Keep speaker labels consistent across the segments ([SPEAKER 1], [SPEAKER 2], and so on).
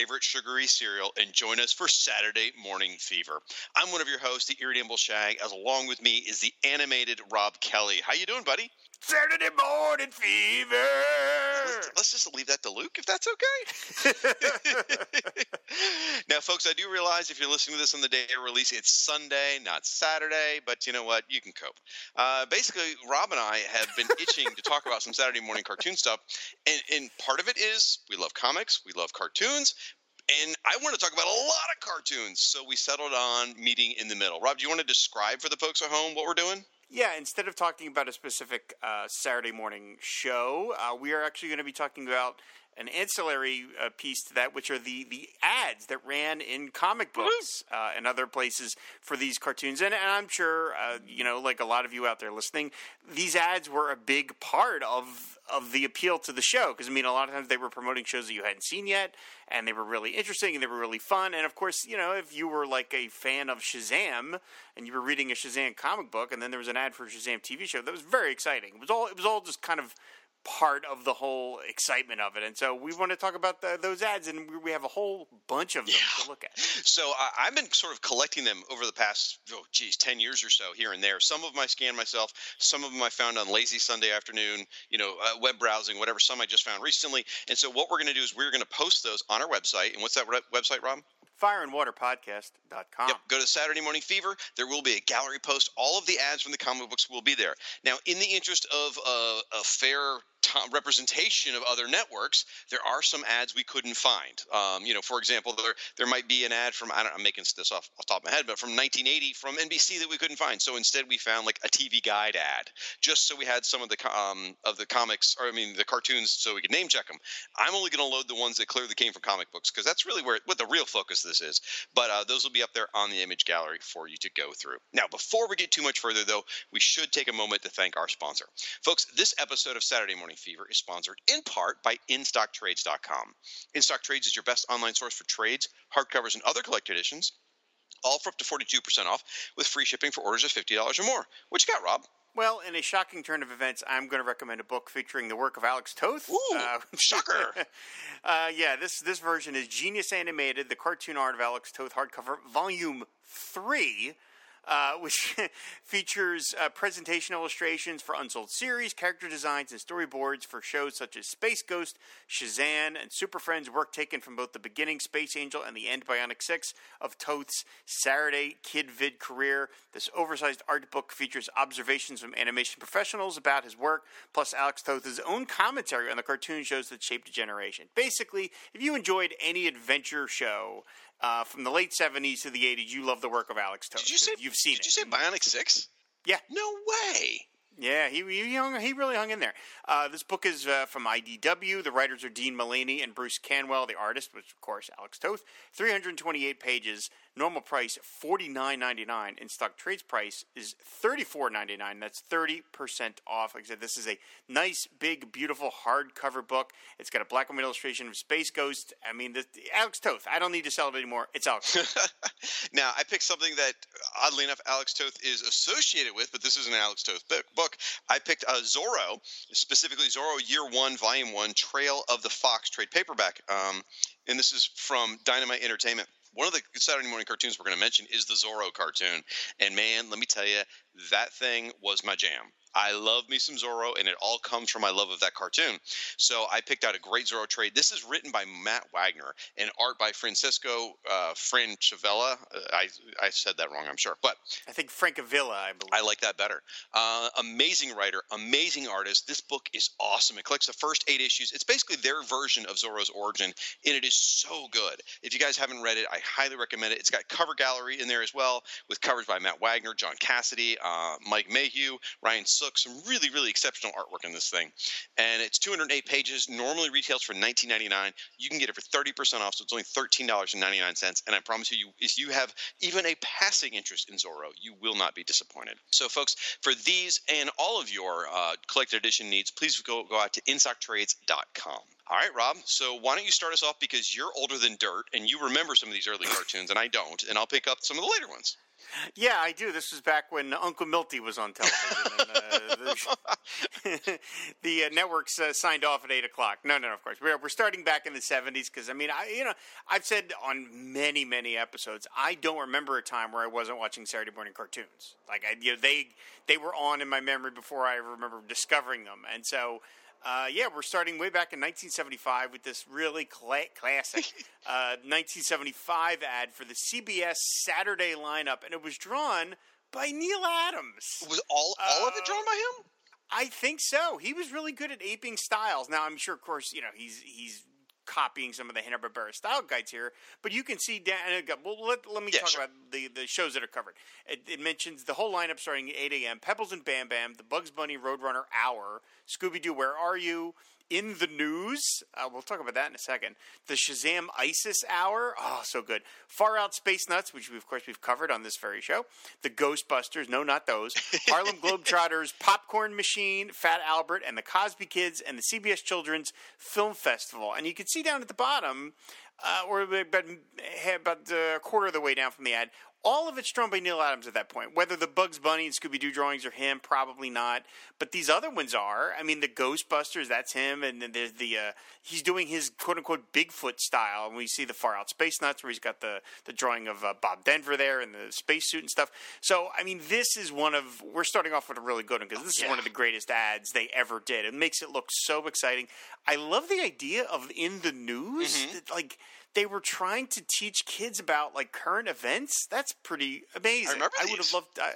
[SPEAKER 1] favorite sugary cereal and join us for Saturday Morning Fever. I'm one of your hosts, the Irritable Shag, as along with me is the animated Rob Kelly. How you doing, buddy?
[SPEAKER 2] Saturday morning fever.
[SPEAKER 1] Let's, just leave that to Luke, if that's okay. now, folks, I do realize if you're listening to this on the day of release, it's Sunday, not Saturday. But you know what? You can cope. Uh, basically, Rob and I have been itching to talk about some Saturday morning cartoon stuff, and, and part of it is we love comics, we love cartoons, and I want to talk about a lot of cartoons. So we settled on meeting in the middle. Rob, do you want to describe for the folks at home what we're doing?
[SPEAKER 2] Yeah, instead of talking about a specific uh, Saturday morning show, uh, we are actually going to be talking about an ancillary uh, piece to that, which are the, the ads that ran in comic books uh, and other places for these cartoons. And, and I'm sure, uh, you know, like a lot of you out there listening, these ads were a big part of of the appeal to the show because I mean, a lot of times they were promoting shows that you hadn't seen yet, and they were really interesting and they were really fun. And of course, you know, if you were like a fan of Shazam and you were reading a Shazam comic book, and then there was an ad for a Shazam TV show, that was very exciting. It was all it was all just kind of part of the whole excitement of it. And so we want to talk about the, those ads, and we have a whole bunch of them yeah. to look at.
[SPEAKER 1] So uh, I've been sort of collecting them over the past, oh, geez, 10 years or so here and there. Some of them I scanned myself, some of them I found on lazy Sunday afternoon, you know, uh, web browsing, whatever. Some I just found recently. And so what we're going to do is we're going to post those on our website. And what's that re- website, Rob?
[SPEAKER 2] fireandwaterpodcast.com.
[SPEAKER 1] Yep, go to Saturday Morning Fever. There will be a gallery post. All of the ads from the comic books will be there. Now, in the interest of a, a fair representation of other networks, there are some ads we couldn't find. Um, you know, for example, there there might be an ad from I don't, I'm making this off, off the top of my head, but from 1980 from NBC that we couldn't find. So instead, we found like a TV Guide ad, just so we had some of the um, of the comics, or I mean the cartoons, so we could name check them. I'm only going to load the ones that clearly came from comic books because that's really where what the real focus this is. But uh, those will be up there on the image gallery for you to go through. Now, before we get too much further, though, we should take a moment to thank our sponsor, folks. This episode of Saturday Morning Fever is sponsored in part by InStockTrades.com. InStockTrades is your best online source for trades, hardcovers, and other collector editions, all for up to 42% off with free shipping for orders of $50 or more. What you got, Rob?
[SPEAKER 2] Well, in a shocking turn of events, I'm going to recommend a book featuring the work of Alex Toth.
[SPEAKER 1] Ooh, uh, shocker!
[SPEAKER 2] uh, yeah, this this version is Genius Animated, the cartoon art of Alex Toth hardcover, volume three uh, which features uh, presentation illustrations for unsold series, character designs, and storyboards for shows such as Space Ghost, Shazam, and Super Friends. Work taken from both the beginning Space Angel and the end Bionic Six of Toth's Saturday Kid Vid career. This oversized art book features observations from animation professionals about his work, plus Alex Toth's own commentary on the cartoon shows that shaped a generation. Basically, if you enjoyed any adventure show uh, from the late seventies to the eighties. You love the work of Alex Toth.
[SPEAKER 1] Did you say
[SPEAKER 2] you've seen
[SPEAKER 1] did
[SPEAKER 2] it?
[SPEAKER 1] Did you say Bionic Six?
[SPEAKER 2] Yeah.
[SPEAKER 1] No way.
[SPEAKER 2] Yeah, he he, hung, he really hung in there. Uh, this book is uh, from IDW. The writers are Dean Mullaney and Bruce Canwell. The artist, which of course Alex Toth. 328 pages. Normal price forty nine ninety nine. In stock trades price is thirty four ninety nine. That's thirty percent off. Like I said, this is a nice, big, beautiful hardcover book. It's got a black and white illustration of Space Ghost. I mean, the, Alex Toth. I don't need to sell it anymore. It's Alex.
[SPEAKER 1] now I picked something that, oddly enough, Alex Toth is associated with, but this is an Alex Toth book. I picked uh, Zorro, specifically Zorro Year One, Volume One, Trail of the Fox trade paperback, um, and this is from Dynamite Entertainment one of the Saturday morning cartoons we're going to mention is the Zorro cartoon. And man, let me tell you, that thing was my jam. I love me some Zorro, and it all comes from my love of that cartoon. So I picked out a great Zorro trade. This is written by Matt Wagner and art by Francisco uh, Francavilla. Uh, I I said that wrong, I'm sure, but
[SPEAKER 2] I think Francavilla. I believe.
[SPEAKER 1] I like that better. Uh, amazing writer, amazing artist. This book is awesome. It collects the first eight issues. It's basically their version of Zorro's origin, and it is so good. If you guys haven't read it, I highly recommend it. It's got cover gallery in there as well, with covers by Matt Wagner, John Cassaday, uh, Mike Mayhew, Ryan Sook, some really, really exceptional artwork in this thing. And it's 208 pages, normally retails for 19.99. You can get it for 30% off, so it's only $13.99. And I promise you, if you have even a passing interest in Zorro, you will not be disappointed. So, folks, for these and all of your uh, collected edition needs, please go, go out to InStockTrades.com. All right, Rob. So why don't you start us off because you're older than dirt and you remember some of these early cartoons and I don't, and I'll pick up some of the later ones.
[SPEAKER 2] Yeah, I do. This was back when Uncle Milty was on television. and, uh, the the uh, networks uh, signed off at eight o'clock. No, no, of course we're we're starting back in the seventies because I mean, I you know, I've said on many many episodes, I don't remember a time where I wasn't watching Saturday morning cartoons. Like I, you know, they they were on in my memory before I ever remember discovering them, and so. Uh, yeah, we're starting way back in 1975 with this really cla- classic uh, 1975 ad for the CBS Saturday lineup, and it was drawn by Neal Adams.
[SPEAKER 1] Was all all of it
[SPEAKER 2] Uh,
[SPEAKER 1] drawn by him?
[SPEAKER 2] I think so. He was really good at aping styles. Now, I'm sure, of course, you know he's he's copying some of the Hanna Barbera style guides here, but you can see down. Uh, well, let, let me
[SPEAKER 1] Yeah,
[SPEAKER 2] talk
[SPEAKER 1] sure.
[SPEAKER 2] about the, the shows that are covered. It, it mentions the whole lineup starting at 8 a.m. Pebbles and Bam Bam, the Bugs Bunny Roadrunner Hour, Scooby Doo, Where Are You? In the news, uh, we'll talk about that in a second. The Shazam ISIS Hour, oh, so good. Far Out Space Nuts, which we, of course we've covered on this very show. The Ghostbusters, no, not those. Harlem Globetrotters, Popcorn Machine, Fat Albert, and the Cosby Kids, and the CBS Children's Film Festival. And you can see down at the bottom, uh, or about, about a quarter of the way down from the ad, all of it's drawn by Neal Adams at that point. Whether the Bugs Bunny and Scooby Doo drawings are him, probably not. But these other ones are. I mean, the Ghostbusters, that's him, and then there's the uh, he's doing his quote unquote Bigfoot style. And we see the Far Out Space Nuts, where he's got the the drawing of uh, Bob Denver there and the spacesuit and stuff. So, I mean, this is one of we're starting off with a really good one because this is
[SPEAKER 1] Yeah.
[SPEAKER 2] one of the greatest ads they ever did. It makes it look so exciting. I love the idea of in the news,
[SPEAKER 1] Mm-hmm.
[SPEAKER 2] that, like they were trying to teach kids about like current events. That's pretty amazing.
[SPEAKER 1] remember
[SPEAKER 2] would have loved. I,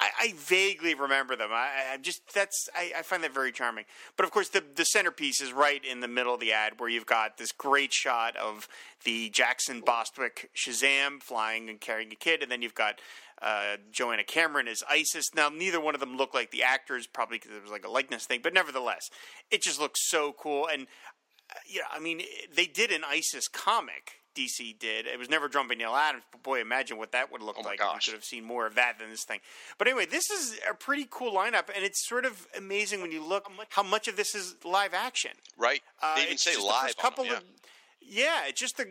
[SPEAKER 2] I, I vaguely remember them. I, I just that's I, I find that very charming. But of course, the the centerpiece is right in the middle of the ad, where you've got this great shot of the Jackson Bostwick Shazam flying and carrying a kid, and then you've got uh, Joanna Cameron as Isis. Now, neither one of them look like the actors, probably because it was like a likeness thing, but nevertheless, it just looks so cool. And uh, yeah, I mean, they did an ISIS comic. DC did. It was never drawn by Neal Adams, but boy, imagine what that would look
[SPEAKER 1] Oh
[SPEAKER 2] like.
[SPEAKER 1] gosh.
[SPEAKER 2] We could have seen more of that than this thing. But anyway, this is a pretty cool lineup, and it's sort of amazing when you look how much of this is live action.
[SPEAKER 1] Right?
[SPEAKER 2] Uh,
[SPEAKER 1] they even say live.
[SPEAKER 2] couple
[SPEAKER 1] them,
[SPEAKER 2] of yeah, it's just the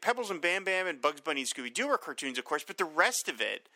[SPEAKER 2] Pebbles and Bam Bam and Bugs Bunny and Scooby Doo are cartoons, of course, but the rest of it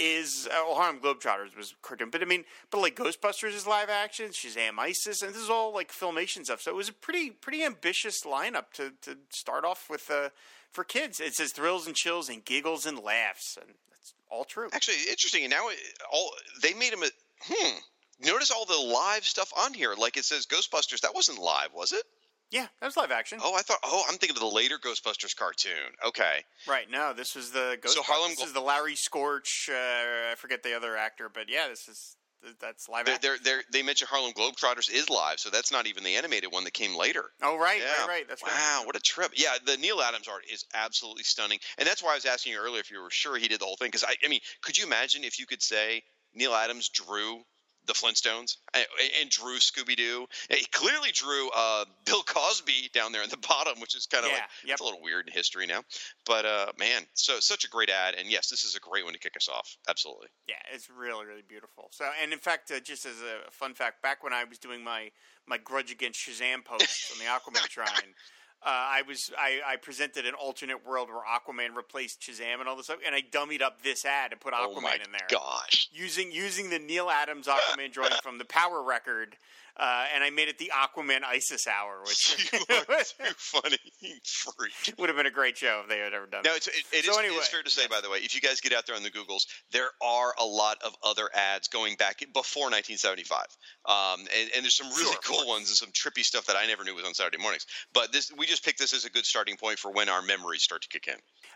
[SPEAKER 2] is uh, Harlem Globetrotters was cartoon, but I mean, but like Ghostbusters is live action, Shazam, ISIS, and this is all like filmation stuff. So it was a pretty pretty ambitious lineup to to start off with uh, for kids. It says thrills and chills and giggles and laughs, and that's all true.
[SPEAKER 1] Actually, interesting. Now all they made him. A, hmm. Notice all the live stuff on here. Like it says Ghostbusters. That wasn't live, was it?
[SPEAKER 2] Yeah, that was live action.
[SPEAKER 1] Oh, I thought. Oh, I'm thinking of the later Ghostbusters cartoon. Okay.
[SPEAKER 2] Right, no, this was the Ghostbusters.
[SPEAKER 1] So Harlem
[SPEAKER 2] this is the Larry Storch. Uh, I forget the other actor, but yeah, this is that's live
[SPEAKER 1] They're,
[SPEAKER 2] action.
[SPEAKER 1] they're, they're, they mentioned Harlem Globetrotters is live, so that's not even the animated one that came later.
[SPEAKER 2] Oh, right,
[SPEAKER 1] Yeah.
[SPEAKER 2] right, right. That's right.
[SPEAKER 1] Wow, what a trip! Yeah, the Neal Adams art is absolutely stunning, and that's why I was asking you earlier if you were sure he did the whole thing. Because I, I mean, could you imagine if you could say Neal Adams drew the Flintstones and, and drew Scooby Doo? He clearly drew uh, Bill Cosby down there in the bottom, which is kind of
[SPEAKER 2] Yeah,
[SPEAKER 1] like
[SPEAKER 2] yep.
[SPEAKER 1] it's a little weird in history now. But uh, man, so such a great ad, and yes, this is a great one to kick us off. Absolutely.
[SPEAKER 2] Yeah, it's really, really beautiful. So, and in fact, uh, just as a fun fact, back when I was doing my my Grudge Against Shazam post on the Aquaman Shrine, uh, I was I, I presented an alternate world where Aquaman replaced Shazam and all this stuff, and I dummied up this ad and put Aquaman
[SPEAKER 1] oh my
[SPEAKER 2] in there.
[SPEAKER 1] gosh.
[SPEAKER 2] using using the Neal Adams Aquaman drawing from the Power Record, uh, and I made it the Aquaman ISIS Hour, which
[SPEAKER 1] you are too funny, freak.
[SPEAKER 2] would have been a great show if they had ever done
[SPEAKER 1] No, it's, it, it
[SPEAKER 2] So
[SPEAKER 1] is-
[SPEAKER 2] anyway,
[SPEAKER 1] it's fair to say, by the way, if you guys get out there on the Googles, there are a lot of other ads going back before 1975, um, and, and there's some really
[SPEAKER 2] Sure,
[SPEAKER 1] cool ones and some trippy stuff that I never knew was on Saturday mornings. But this, we just picked this as a good starting point for when our memories start to kick in.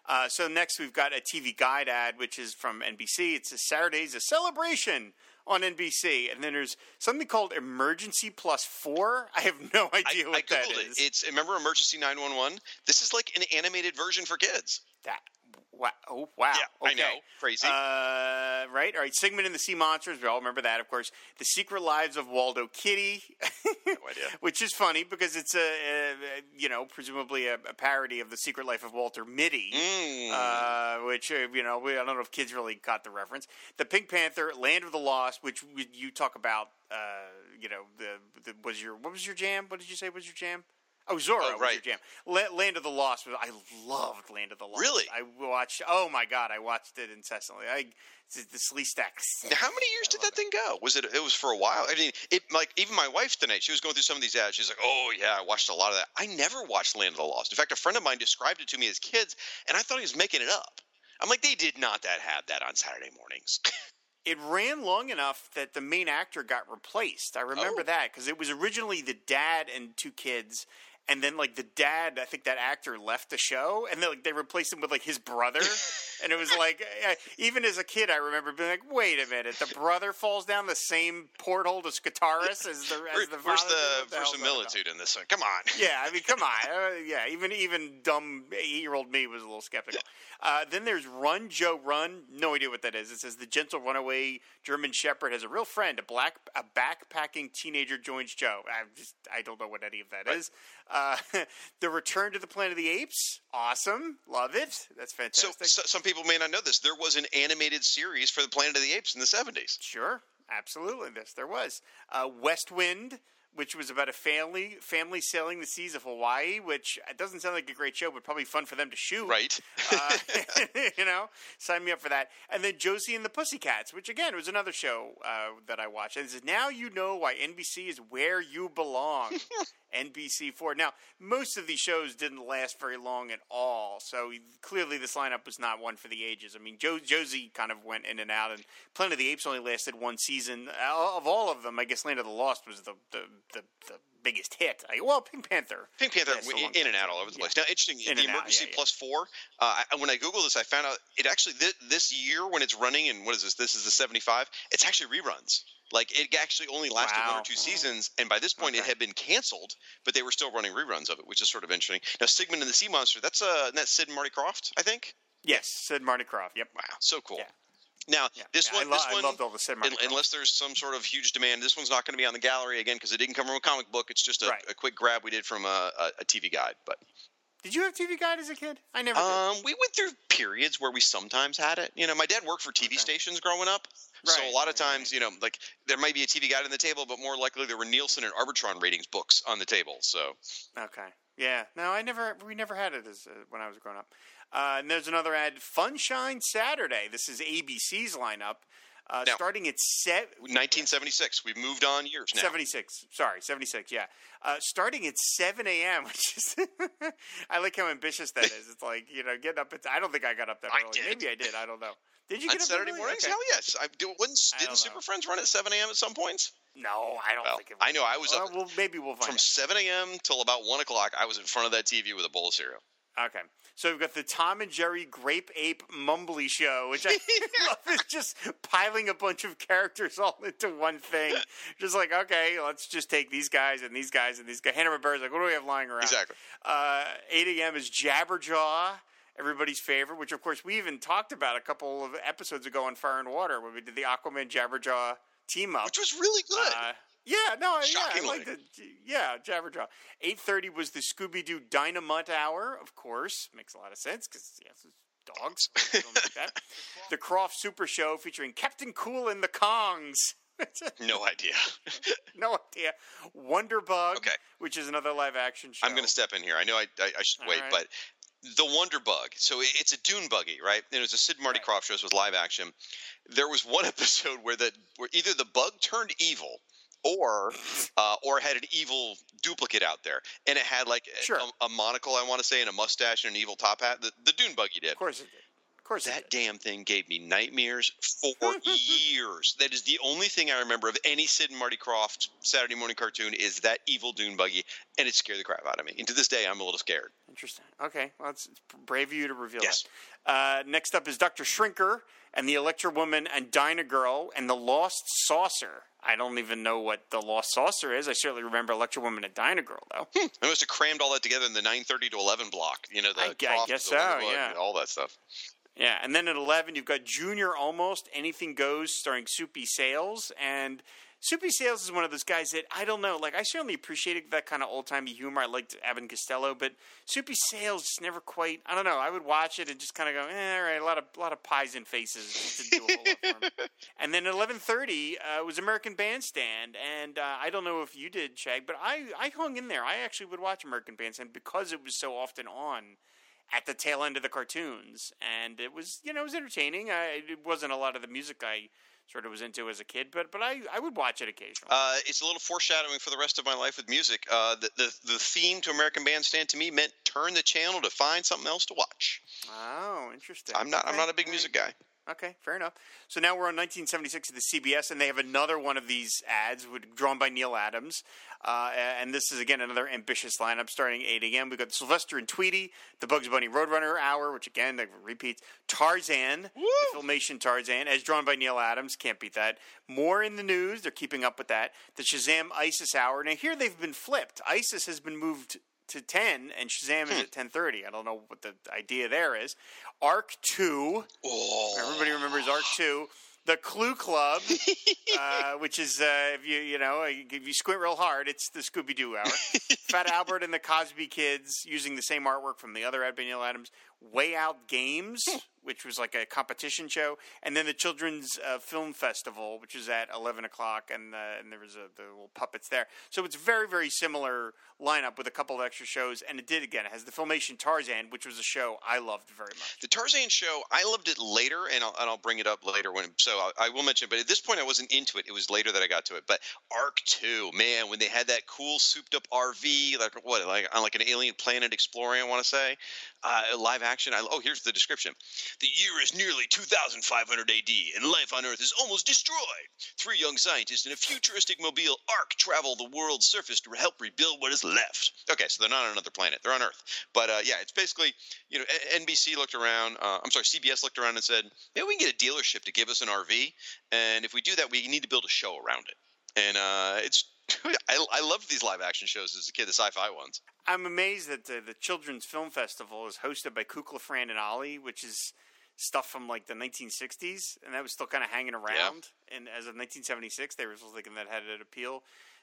[SPEAKER 2] Uh, so next we've got a TV guide ad, which is from NBC. It says Saturdays a celebration on NBC, and then there's something called Emergency Plus Four. I have no idea
[SPEAKER 1] I
[SPEAKER 2] what that
[SPEAKER 1] googled
[SPEAKER 2] is.
[SPEAKER 1] it. It's remember Emergency 911. This is like an animated version for kids.
[SPEAKER 2] that wow, oh wow,
[SPEAKER 1] Yeah, I know. Crazy.
[SPEAKER 2] Uh, right, all right. Sigmund and the Sea Monsters. We all remember that, of course. The Secret Lives of Waldo Kitty.
[SPEAKER 1] no idea.
[SPEAKER 2] which is funny because it's a, a you know presumably a, a parody of the Secret Life of Walter Mitty,
[SPEAKER 1] Mm.
[SPEAKER 2] uh, which uh, you know we, I don't know if kids really got the reference. The Pink Panther, Land of the Lost, which we, you talk about, uh, you know the, the was your what was your jam? What did you say was your jam? Oh, Zorro
[SPEAKER 1] Oh,
[SPEAKER 2] was
[SPEAKER 1] right.
[SPEAKER 2] your jam. La- Land of the Lost was. I loved Land of the Lost.
[SPEAKER 1] Really?
[SPEAKER 2] I watched. Oh my god, I watched it incessantly. I the Sleestak.
[SPEAKER 1] Now, how many years
[SPEAKER 2] I
[SPEAKER 1] did that thing go? Was it? It was for a while. I mean, it like even my wife tonight. She was going through some of these ads. She's like, "Oh yeah, I watched a lot of that." I never watched Land of the Lost. In fact, a friend of mine described it to me as kids, and I thought he was making it up. I'm like, they did not that have that on Saturday mornings.
[SPEAKER 2] It ran long enough that the main actor got replaced. I remember
[SPEAKER 1] Oh.
[SPEAKER 2] that because it was originally the dad and two kids, and then like the dad, I think that actor left the show, and then like, they replaced him with like his brother, and it was like eh, even as a kid, I remember being like, wait a minute, the brother falls down the same porthole to Scutaris as the as
[SPEAKER 1] Where-
[SPEAKER 2] the
[SPEAKER 1] where's
[SPEAKER 2] father
[SPEAKER 1] the
[SPEAKER 2] did?
[SPEAKER 1] Where's the
[SPEAKER 2] that
[SPEAKER 1] in this one? Come on.
[SPEAKER 2] Yeah, I mean, come on. Uh, yeah, even even dumb eight year old me was a little skeptical. Uh, then there's Run Joe Run. No idea what that is. It says the gentle runaway German Shepherd has a real friend. A black a backpacking teenager joins Joe. I just I don't know what any of that is. Uh, the Return to the Planet of the Apes. Awesome, love it. That's
[SPEAKER 1] So,
[SPEAKER 2] fantastic.
[SPEAKER 1] so some people may not know this. There was an animated series for the Planet of the Apes in the 70s.
[SPEAKER 2] Sure, absolutely. Yes, there was uh, West Wind, which was about a family family sailing the seas of Hawaii. Which it doesn't sound like a great show, but probably fun for them to shoot.
[SPEAKER 1] Right.
[SPEAKER 2] uh, you know, sign me up for that. And then Josie and the Pussycats, which again was another show uh, that I watched. And it says, now you know why NBC is where you belong. NBC4. Now, most of these shows didn't last very long at all, so clearly this lineup was not one for the ages. I mean, jo- Josie kind of went in and out, and Planet of the Apes only lasted one season. Of all of them, I guess Land of the Lost was the the, the, the biggest hit. I, well, Pink Panther.
[SPEAKER 1] Pink Panther in,
[SPEAKER 2] time.
[SPEAKER 1] and out all over the
[SPEAKER 2] Yeah.
[SPEAKER 1] place. Now, interesting.
[SPEAKER 2] In
[SPEAKER 1] the
[SPEAKER 2] and out,
[SPEAKER 1] Emergency
[SPEAKER 2] yeah, yeah.
[SPEAKER 1] Plus Four. Uh, I, when I googled this, I found out it actually this, this year when it's running, and what is this? This is the seventy-five. It's actually reruns. Like it actually only lasted one or two seasons, and by this point it had been canceled, but they were still running reruns of it, which is sort of interesting. Now, Sigmund and the Sea Monster. That's uh, that's Sid and Marty Krofft, I think.
[SPEAKER 2] Yes, said Marty Krofft. Yep.
[SPEAKER 1] Wow, so cool. Now,
[SPEAKER 2] Yeah.
[SPEAKER 1] this
[SPEAKER 2] Yeah,
[SPEAKER 1] one,
[SPEAKER 2] lo-
[SPEAKER 1] this
[SPEAKER 2] I
[SPEAKER 1] one,
[SPEAKER 2] loved all the Sid
[SPEAKER 1] unless there's some sort of huge demand, this one's not going to be on the gallery again because it didn't come from a comic book. It's just a,
[SPEAKER 2] Right.
[SPEAKER 1] a quick grab we did from a, a, a TV guide. But
[SPEAKER 2] Did you have TV Guide as a kid? I never did.
[SPEAKER 1] um, we went through periods where we sometimes had it. You know, my dad worked for TV
[SPEAKER 2] Okay.
[SPEAKER 1] stations growing up. so a lot of times, you know, like there might be a TV guide on the table, but more likely there were Nielsen and Arbitron ratings books on the table. So
[SPEAKER 2] Okay. Yeah. No, I never. We never had it as uh, when I was growing up. Uh, and there's another ad. Funshine Saturday. This is ABC's lineup. Uh,
[SPEAKER 1] Now-
[SPEAKER 2] starting at set
[SPEAKER 1] 1976, we've moved on years now.
[SPEAKER 2] 76. Sorry, 76. Yeah. Uh, starting at 7 a.m., which is. I like how ambitious that is. It's like, you know, getting up at. I don't think I got up that early. Maybe I did. I don't know. Did you
[SPEAKER 1] On
[SPEAKER 2] get up
[SPEAKER 1] Saturday
[SPEAKER 2] early?
[SPEAKER 1] mornings,
[SPEAKER 2] Okay.
[SPEAKER 1] hell yes. I do. Wouldn't, didn't Super. Friends run at 7 a.m. at some points?
[SPEAKER 2] No, I don't
[SPEAKER 1] Well,
[SPEAKER 2] think it was.
[SPEAKER 1] I know I was
[SPEAKER 2] Well,
[SPEAKER 1] up
[SPEAKER 2] well, maybe we'll find
[SPEAKER 1] from
[SPEAKER 2] out.
[SPEAKER 1] 7 a.m. till about 1 o'clock. I was in front of that TV with a bowl of cereal.
[SPEAKER 2] Okay. So we've got the Tom and Jerry Grape Ape Mumbly Show, which I love is just piling a bunch of characters all into one thing. Just like, okay, let's just take these guys and these guys and these guys. Hanna Barbera's like, what do we have lying around?
[SPEAKER 1] Exactly.
[SPEAKER 2] Uh, 8 a.m. is Jabberjaw, everybody's favorite, which of course we even talked about a couple of episodes ago on Fire and Water when we did the Aquaman Jabberjaw team up.
[SPEAKER 1] Which was really good.
[SPEAKER 2] Uh, yeah, no, yeah, I like the yeah Jabberjaw. Eight thirty was the Scooby Doo Dynamite Hour, of course, makes a lot of sense because yes, it's dogs. Like that. The Krofft Super Show featuring Kaptain Kool and the Kongs.
[SPEAKER 1] no idea.
[SPEAKER 2] no idea. Wonder Bug,
[SPEAKER 1] Okay.
[SPEAKER 2] which is another live action show.
[SPEAKER 1] I'm going to step in here. I know I, I, I should
[SPEAKER 2] All
[SPEAKER 1] wait,
[SPEAKER 2] right.
[SPEAKER 1] but the Wonder Bug. So it's a Dune buggy, right? And it was a Sid and Marty
[SPEAKER 2] Right.
[SPEAKER 1] Krofft shows with live action. There was one episode where the where either the bug turned evil. Or, uh, or had an evil duplicate out there, and it had like a-
[SPEAKER 2] Sure.
[SPEAKER 1] a, a monocle, I want to say, and a mustache and an evil top hat. The, the Dune buggy did.
[SPEAKER 2] Of course it did. Of course
[SPEAKER 1] That damn thing gave me nightmares for years. That is the only thing I remember of any Sid and Marty Krofft Saturday morning cartoon is that evil Dune buggy, and it scared the crap out of me. And to this day, I'm a little scared.
[SPEAKER 2] Interesting. Okay, well, it's, it's brave of you to reveal
[SPEAKER 1] Yes.
[SPEAKER 2] that. Uh, next up is Doctor Shrinker and the Electra Woman and Dyna Girl and the Lost Saucer. I don't even know what the Lost Saucer is. I certainly remember Electra Woman and Dyna Girl though. Hmm.
[SPEAKER 1] I must have crammed all that together in the 9:30 to 11 block. You know, the
[SPEAKER 2] I- I guess so, yeah.
[SPEAKER 1] all that stuff.
[SPEAKER 2] Yeah, and then at eleven you've got Junior Almost Anything Goes starring Soupy Sales and Soupy Sales is one of those guys that I don't know. Like I certainly appreciated that kind of old timey humor. I liked Abbott Costello, but Soupy Sales just never quite. I don't know. I would watch it and just kind of go, eh, all right, a lot of a lot of pies and faces. Just didn't do a whole lot for me. And then at eleven thirty uh, was American Bandstand, and uh, I don't know if you did, Shag, but I I hung in there. I actually would watch American Bandstand because it was so often on at the tail end of the cartoons, and it was you know it was entertaining. I, it wasn't a lot of the music I sort of was into as a kid, but but I, I would watch it occasionally.
[SPEAKER 1] Uh, it's a little foreshadowing for the rest of my life with music. Uh, the, the the theme to American Bandstand to me meant turn the channel to find something else to watch.
[SPEAKER 2] oh, interesting.
[SPEAKER 1] I'm not I'm not a big music guy.
[SPEAKER 2] Okay, fair enough. So now we're on 1976 at the CBS, and they have another one of these ads with, drawn by Neal Adams. Uh, and this is, again, another ambitious lineup starting at 8 a.m. We've got Sylvester and Tweety, the Bugs Bunny Roadrunner Hour, which, again, they repeats, Tarzan, the Filmation Tarzan, as drawn by Neal Adams. Can't beat that. More in the news. They're keeping up with that. The Shazam ISIS Hour. Now, here they've been flipped. ISIS has been moved to 10 and Shazam is at 10:30. I don't know what the idea there is. Ark 2
[SPEAKER 1] Oh,
[SPEAKER 2] Everybody remembers Ark Two, the Clue Club, uh, which is uh, if you you know if you squint real hard, it's the Scooby Doo hour. Fat Albert and the Cosby Kids using the same artwork from the other Ed Neal Adams. Way Out Games, which was like a competition show, and then the Children's uh, Film Festival, which is at eleven o'clock, and, uh, and there was a, the little puppets there. So it's very very similar lineup with a couple of extra shows, and it did again it has the Filmation Tarzan, which was a show I loved very much.
[SPEAKER 1] The Tarzan show, I loved it later, and I'll, and I'll bring it up later when. So I, I will mention, but at this point, I wasn't into it. It was later that I got to it. But Ark Two, man, when they had that cool souped-up RV, like what, like on like an alien planet exploring, I want to say, uh, live action. I, oh, here's the description: The year is nearly 2,500 AD, and life on Earth is almost destroyed. Three young scientists in a futuristic mobile Ark travel the world's surface to help rebuild what is left. Okay, so they're not on another planet; they're on Earth. But uh, yeah, it's basically you know NBC looked around. Uh, I'm sorry, CBS looked around and said, maybe we can get a dealership to give us an RV, and if we do that, we need to build a show around it. And uh, it's I, I loved these live action shows as a kid, the sci-fi ones.
[SPEAKER 2] I'm amazed that the, the Children's Film Festival is hosted by Kukla, Fran, and Ollie, which is stuff from like the 1960s, and that was still kind of hanging around. And as of 1976, they were still thinking that had an appeal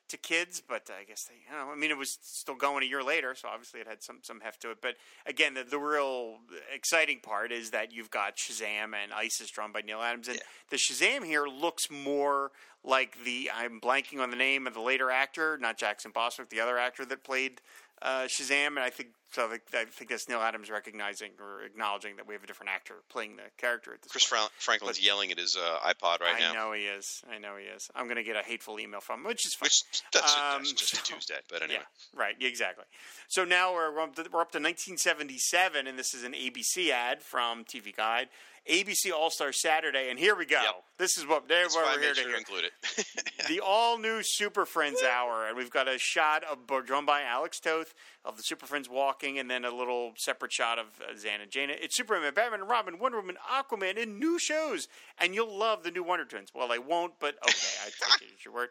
[SPEAKER 2] to kids, but uh, I guess they, you know, I mean, it was still going a year later, so obviously it had some some heft to it. But again, the, the real exciting part is that you've got Shazam and ISIS drawn by Neal Adams, and
[SPEAKER 1] Yeah.
[SPEAKER 2] the Shazam here looks more like the I'm blanking on the name of the later actor, not Jackson Bostwick, the other actor that played uh, Shazam, and I think so. I think, that's Neal Adams recognizing or acknowledging that we have a different actor playing the character at this
[SPEAKER 1] Chris
[SPEAKER 2] point.
[SPEAKER 1] Fra- Franklin's yelling at his uh, iPod right
[SPEAKER 2] I
[SPEAKER 1] now, I
[SPEAKER 2] know he is. I know he is. I'm going to get a hateful email from him, which is fine.
[SPEAKER 1] which that's,
[SPEAKER 2] Um,
[SPEAKER 1] that's just a
[SPEAKER 2] so-
[SPEAKER 1] Tuesday. But anyway,
[SPEAKER 2] Yeah, right, exactly. So now we're, we're up to we're up to 1977, and this is an ABC ad from TV Guide. ABC All Star Saturday, and here we go.
[SPEAKER 1] Yep.
[SPEAKER 2] This is what, this is
[SPEAKER 1] that's
[SPEAKER 2] what we're here to
[SPEAKER 1] sure to include it.
[SPEAKER 2] the all new Super Friends Hour, and we've got a shot of drawn by Alex Toth of the Super Friends walking, and then a little separate shot of uh, Zan and Jayna. It's Superman, Batman, and Robin, Wonder Woman, Aquaman, and new shows, and you'll love the new Wonder Twins. Well, I won't, but okay, I take it as your word.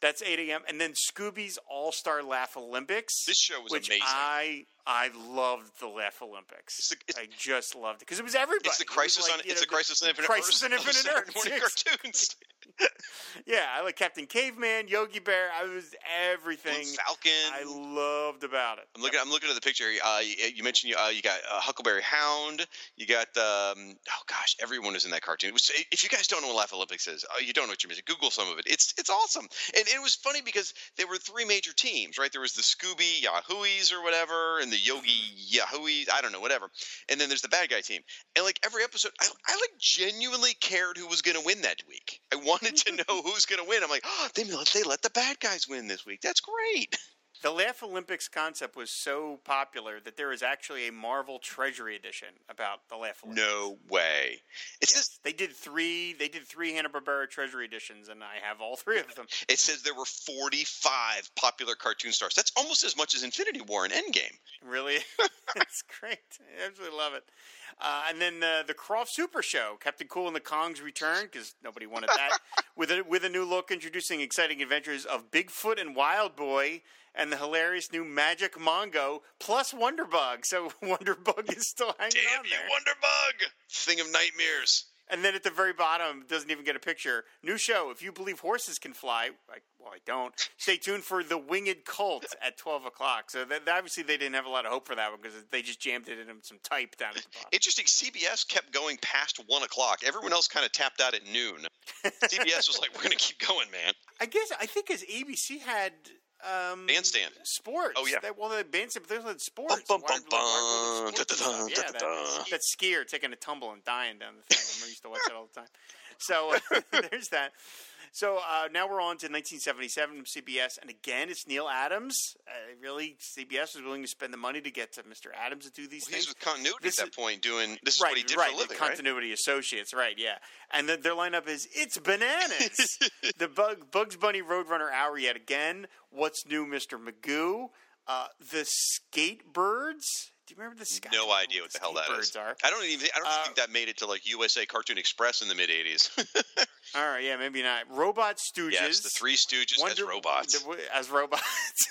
[SPEAKER 2] That's 8 a.m. And then Scooby's All Star Laugh Olympics.
[SPEAKER 1] This show was
[SPEAKER 2] which
[SPEAKER 1] amazing.
[SPEAKER 2] I I loved the Laugh Olympics.
[SPEAKER 1] It's the- it's-
[SPEAKER 2] I just loved it because it was everybody.
[SPEAKER 1] it's the
[SPEAKER 2] It
[SPEAKER 1] crisis
[SPEAKER 2] like,
[SPEAKER 1] on it's
[SPEAKER 2] know,
[SPEAKER 1] a crisis on infinite
[SPEAKER 2] Crisis
[SPEAKER 1] Earths
[SPEAKER 2] on Infinite Earths,
[SPEAKER 1] morning cartoons.
[SPEAKER 2] Yeah, I like Captain Caveman, Yogi Bear. I was everything
[SPEAKER 1] Blue Falcon.
[SPEAKER 2] I loved about it.
[SPEAKER 1] I'm looking. I'm looking at the picture. Uh, you, you mentioned uh, you got uh, Huckleberry Hound. You got um, oh gosh, everyone is in that cartoon. Was, if you guys don't know what Laugh Olympics is, uh, you don't know what you're missing. Google some of it. It's it's awesome, and it was funny because there were three major teams, right? There was the Scooby Yahooies or whatever, and the Yogi Yahooies. I don't know, whatever. And then there's the bad guy team. And like every episode, I, I like genuinely cared who was going to win that week. I wanted to know who's going to win. I'm like, oh, they let they let the bad guys win this week. That's great.
[SPEAKER 2] The Laugh Olympics concept was so popular that there is actually a Marvel Treasury edition about the Laugh Olympics.
[SPEAKER 1] No way. It's
[SPEAKER 2] Yes,
[SPEAKER 1] this.
[SPEAKER 2] they did three. They did three Hanna Barbera Treasury editions, and I have all three of them.
[SPEAKER 1] It says there were 45 popular cartoon stars. That's almost as much as Infinity War and Endgame.
[SPEAKER 2] Really, that's great. I absolutely love it. Uh, and then uh, the Krofft Super Show, Kaptain Kool and the Kongs return because nobody wanted that with a with a new look, introducing exciting adventures of Bigfoot and Wild Boy, and the hilarious new Magic Mongo plus Wonderbug. So Wonderbug is still hanging
[SPEAKER 1] Damn
[SPEAKER 2] on
[SPEAKER 1] you,
[SPEAKER 2] there.
[SPEAKER 1] Wonderbug! Thing of nightmares.
[SPEAKER 2] And then at the very bottom, doesn't even get a picture. New show. If you believe horses can fly, like, well, I don't. Stay tuned for the Winged Colt at twelve o'clock. So that, obviously they didn't have a lot of hope for that one because they just jammed it in some type down at the bottom.
[SPEAKER 1] Interesting. CBS kept going past one o'clock. Everyone else kind of tapped out at noon. CBS was like, "We're going to keep going, man."
[SPEAKER 2] I guess I think as ABC had um,
[SPEAKER 1] bandstand
[SPEAKER 2] sports.
[SPEAKER 1] Oh yeah.
[SPEAKER 2] That, well, the bandstand, but there's sports.
[SPEAKER 1] Bum, bum, bum, bum,
[SPEAKER 2] yeah, that, that skier taking a tumble and dying down the thing. I used to watch that all the time. So there's that. So uh, now we're on to 1977 from CBS, and again, it's Neal Adams. Uh, really, CBS was willing to spend the money to get to Mr. Adams to do these
[SPEAKER 1] well,
[SPEAKER 2] things.
[SPEAKER 1] He's with continuity this at that is, point, doing this is
[SPEAKER 2] right,
[SPEAKER 1] what he did
[SPEAKER 2] right,
[SPEAKER 1] for a living,
[SPEAKER 2] Continuity
[SPEAKER 1] right?
[SPEAKER 2] Associates, right? Yeah, and the, their lineup is it's bananas. the Bug, Bugs Bunny Roadrunner Hour yet again. What's new, Mr. Magoo? Uh, the Skatebirds. Do you remember the Sky?
[SPEAKER 1] No idea what the, the hell that is.
[SPEAKER 2] Are.
[SPEAKER 1] I don't even. I don't uh, think that made it to like USA Cartoon Express in the mid '80s.
[SPEAKER 2] all right, yeah, maybe not. Robot Stooges.
[SPEAKER 1] Yes, the Three Stooges Wonder, as robots.
[SPEAKER 2] As robots.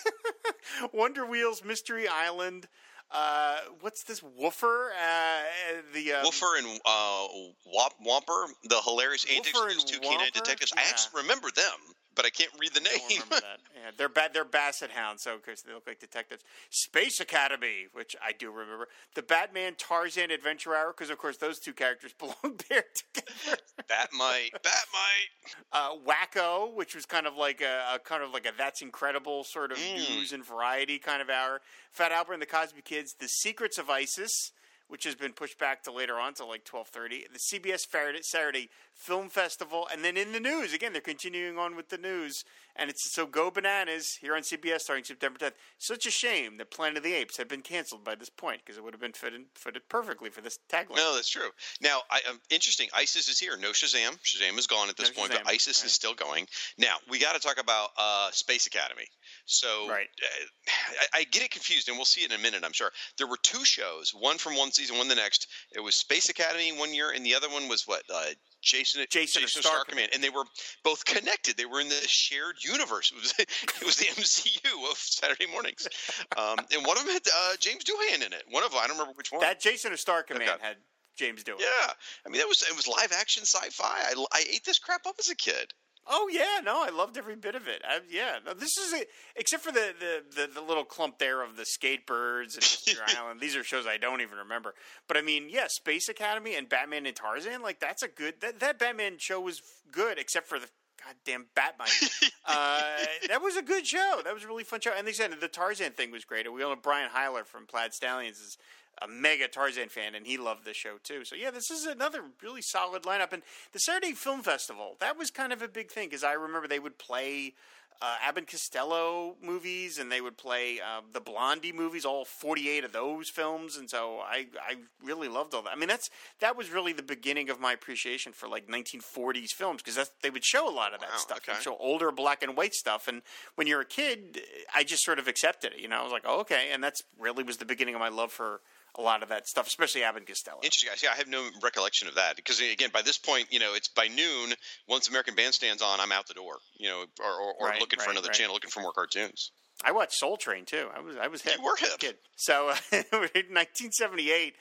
[SPEAKER 2] Wonder Wheels Mystery Island. Uh, what's this Woofer? Uh, the um,
[SPEAKER 1] Woofer and uh, Whop, Whomper, the hilarious antics of those two canine detectives. Yeah. I actually remember them but I can't read the name.
[SPEAKER 2] I remember that. Yeah, they're ba- they're Basset Hounds, so of course they look like detectives. Space Academy, which I do remember. The Batman Tarzan Adventure Hour, because of course those two characters belong there together.
[SPEAKER 1] Bat-Mite, Bat-Mite.
[SPEAKER 2] Uh, Wacko, which was kind of like a, a, kind of like a That's Incredible sort of mm. news and variety kind of hour. Fat Albert and the Cosby Kids, The Secrets of Isis which has been pushed back to later on to like 12:30. The CBS Saturday Film Festival, and then in the news again, they're continuing on with the news, and it's so go bananas here on CBS starting September 10th. Such a shame that Planet of the Apes had been canceled by this point because it would have been fitted, fitted perfectly for this tagline.
[SPEAKER 1] No, that's true. Now, I, um, interesting. ISIS is here. No Shazam. Shazam is gone at this no point, Shazam. but ISIS right. is still going. Now we got to talk about uh, Space Academy. So
[SPEAKER 2] right.
[SPEAKER 1] Uh, I, I get it confused, and we'll see it in a minute. I'm sure there were two shows, one from one season, one the next. It was Space Academy one year, and the other one was what uh, Jason
[SPEAKER 2] Jason,
[SPEAKER 1] Jason
[SPEAKER 2] Star,
[SPEAKER 1] Command, and they were both connected. They were in the shared universe. It was it was the MCU of Saturday mornings, um, and one of them had uh, James Doohan in it. One of them, I don't remember which one.
[SPEAKER 2] That Jason of Star Command okay. had James Doohan.
[SPEAKER 1] Yeah, I mean it was it was live action sci-fi. I, I ate this crap up as a kid.
[SPEAKER 2] Oh yeah, no, I loved every bit of it. I, yeah, no, this is a, except for the, the, the, the, little clump there of the Skatebirds and Mr. Island. These are shows I don't even remember. But I mean, yeah, Space Academy and Batman and Tarzan. Like that's a good that that Batman show was good, except for the goddamn Batman. uh, that was a good show. That was a really fun show. And they said the Tarzan thing was great. We all know Brian Heiler from Plaid Stallions is a mega Tarzan fan, and he loved the show too. So yeah, this is another really solid lineup. And the Saturday Film Festival that was kind of a big thing because I remember they would play. Uh, Abbott Costello movies, and they would play uh, the Blondie movies, all forty-eight of those films, and so I, I really loved all that. I mean, that's that was really the beginning of my appreciation for like nineteen forties films because they would show a lot of that
[SPEAKER 1] wow,
[SPEAKER 2] stuff.
[SPEAKER 1] Okay.
[SPEAKER 2] Show older black and white stuff, and when you're a kid, I just sort of accepted it. You know, I was like, oh, okay, and that's really was the beginning of my love for a lot of that stuff, especially Abbott and Costello.
[SPEAKER 1] Interesting. See, I have no recollection of that because again, by this point, you know, it's by noon. Once American Bandstand's on, I'm out the door. You know, or, or, or
[SPEAKER 2] right,
[SPEAKER 1] looking
[SPEAKER 2] right,
[SPEAKER 1] for another
[SPEAKER 2] right.
[SPEAKER 1] channel, looking for more cartoons.
[SPEAKER 2] I watched Soul Train too. I was I was hip.
[SPEAKER 1] You were hip.
[SPEAKER 2] Kid. So, uh, 1978,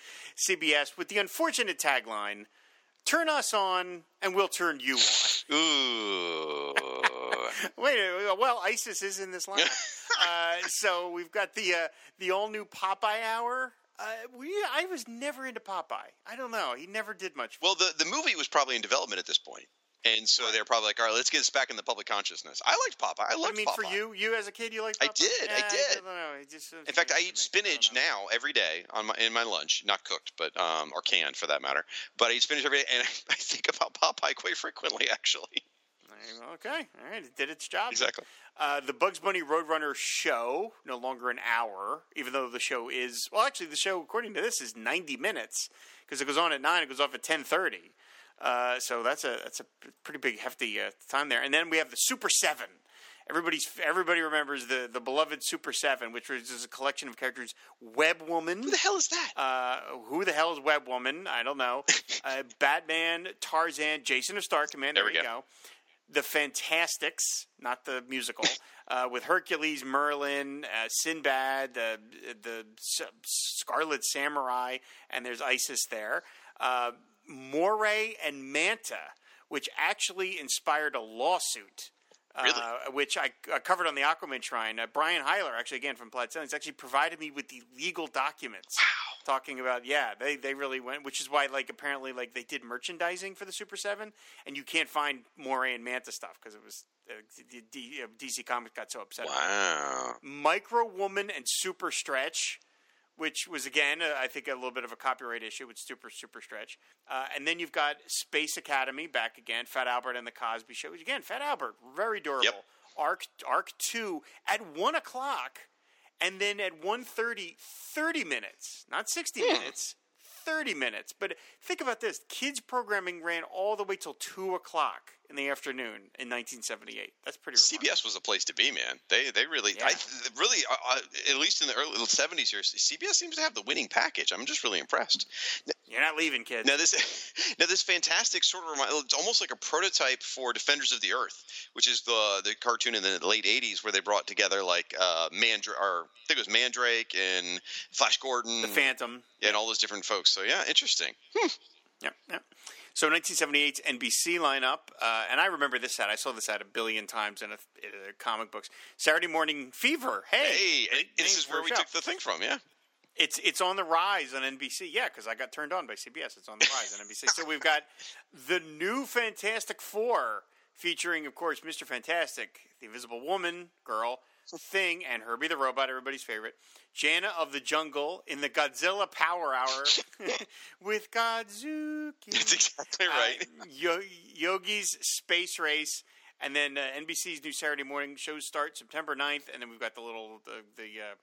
[SPEAKER 2] CBS with the unfortunate tagline: "Turn us on, and we'll turn you on."
[SPEAKER 1] Ooh.
[SPEAKER 2] Wait, well, ISIS is in this line. uh, so we've got the uh, the all new Popeye hour. Uh, we, I was never into Popeye. I don't know. He never did much.
[SPEAKER 1] Well, the the movie was probably in development at this point. And so they're probably like, all right, let's get this back in the public consciousness. I liked Popeye. I loved
[SPEAKER 2] I mean,
[SPEAKER 1] Popeye.
[SPEAKER 2] for you, you as a kid, you liked Popeye?
[SPEAKER 1] I did.
[SPEAKER 2] Yeah,
[SPEAKER 1] I did.
[SPEAKER 2] I don't know. It just,
[SPEAKER 1] in fact, I eat spinach now every day on my in my lunch, not cooked, but um, or canned for that matter. But I eat spinach every day, and I think about Popeye quite frequently, actually.
[SPEAKER 2] Okay, all right, it did its job.
[SPEAKER 1] Exactly.
[SPEAKER 2] Uh, the Bugs Bunny Roadrunner show, no longer an hour, even though the show is well. Actually, the show, according to this, is ninety minutes because it goes on at nine. It goes off at ten thirty. Uh, so that's a that's a pretty big hefty uh, time there. And then we have the Super Seven. Everybody's everybody remembers the the beloved Super Seven, which was just a collection of characters. Web Woman.
[SPEAKER 1] Who the hell is that?
[SPEAKER 2] Uh, who the hell is Web Woman? I don't know. Uh, Batman, Tarzan, Jason of Star Command.
[SPEAKER 1] There,
[SPEAKER 2] there
[SPEAKER 1] we
[SPEAKER 2] we
[SPEAKER 1] go.
[SPEAKER 2] go. The Fantastics, not the musical, uh, with Hercules, Merlin, uh, Sinbad, the the S- Scarlet Samurai, and there's Isis there. Uh, Moray and Manta, which actually inspired a lawsuit.
[SPEAKER 1] Really?
[SPEAKER 2] Uh, which I covered on the Aquaman Shrine. Uh, Brian Heiler, actually, again from Plaid Stallions, actually provided me with the legal documents talking about. Yeah, they they really went, which is why like apparently like they did merchandising for the Super Seven, and you can't find Moray and Manta stuff because it was uh, D- D- uh, DC Comics got so upset.
[SPEAKER 1] Wow.
[SPEAKER 2] Micro Woman and Super Stretch, which was again, uh, I think, a little bit of a copyright issue with Super Super Stretch. Uh, and then you've got Space Academy back again, Fat Albert and the Cosby Show. Which, again, Fat Albert, very durable.
[SPEAKER 1] Yep.
[SPEAKER 2] Arc Ark Two at one o'clock, and then at 1.30, 30 minutes, not sixty
[SPEAKER 1] Hmm.
[SPEAKER 2] minutes. 30 minutes. But think about this kids programming ran all the way till 2 o'clock in the afternoon in 1978. That's pretty remarkable.
[SPEAKER 1] CBS was a place to be, man. They they really,
[SPEAKER 2] Yeah.
[SPEAKER 1] I really, uh, uh, at least in the early seventies here, CBS seems to have the winning package. I'm just really impressed.
[SPEAKER 2] You're not leaving, kid.
[SPEAKER 1] Now this, now this fantastic sort of remind, it's almost like a prototype for Defenders of the Earth, which is the the cartoon in the late '80s where they brought together like uh, Mandra, or I think it was Mandrake and Flash Gordon,
[SPEAKER 2] the Phantom.
[SPEAKER 1] yeah, and all those different folks. So yeah, interesting.
[SPEAKER 2] Yep, yep. So 1978's NBC lineup, uh, and I remember this ad. I saw this ad a billion times in, a, in a comic books. Saturday Morning Fever. Hey,
[SPEAKER 1] Hey, this is where we
[SPEAKER 2] show.
[SPEAKER 1] took the thing from. Yeah.
[SPEAKER 2] It's it's on the rise on NBC. Yeah, because I got turned on by CBS. It's on the rise on NBC. So we've got the new Fantastic Four, featuring, of course, Mister Fantastic, the Invisible Woman, girl, Thing, and Herbie the Robot, everybody's favorite. Jana of the Jungle in the Godzilla Power Hour with Godzuki.
[SPEAKER 1] That's exactly right.
[SPEAKER 2] Uh, Yo- Yogi's Space Race, and then uh, NBC's new Saturday morning shows start September 9th, and then we've got the little the the uh,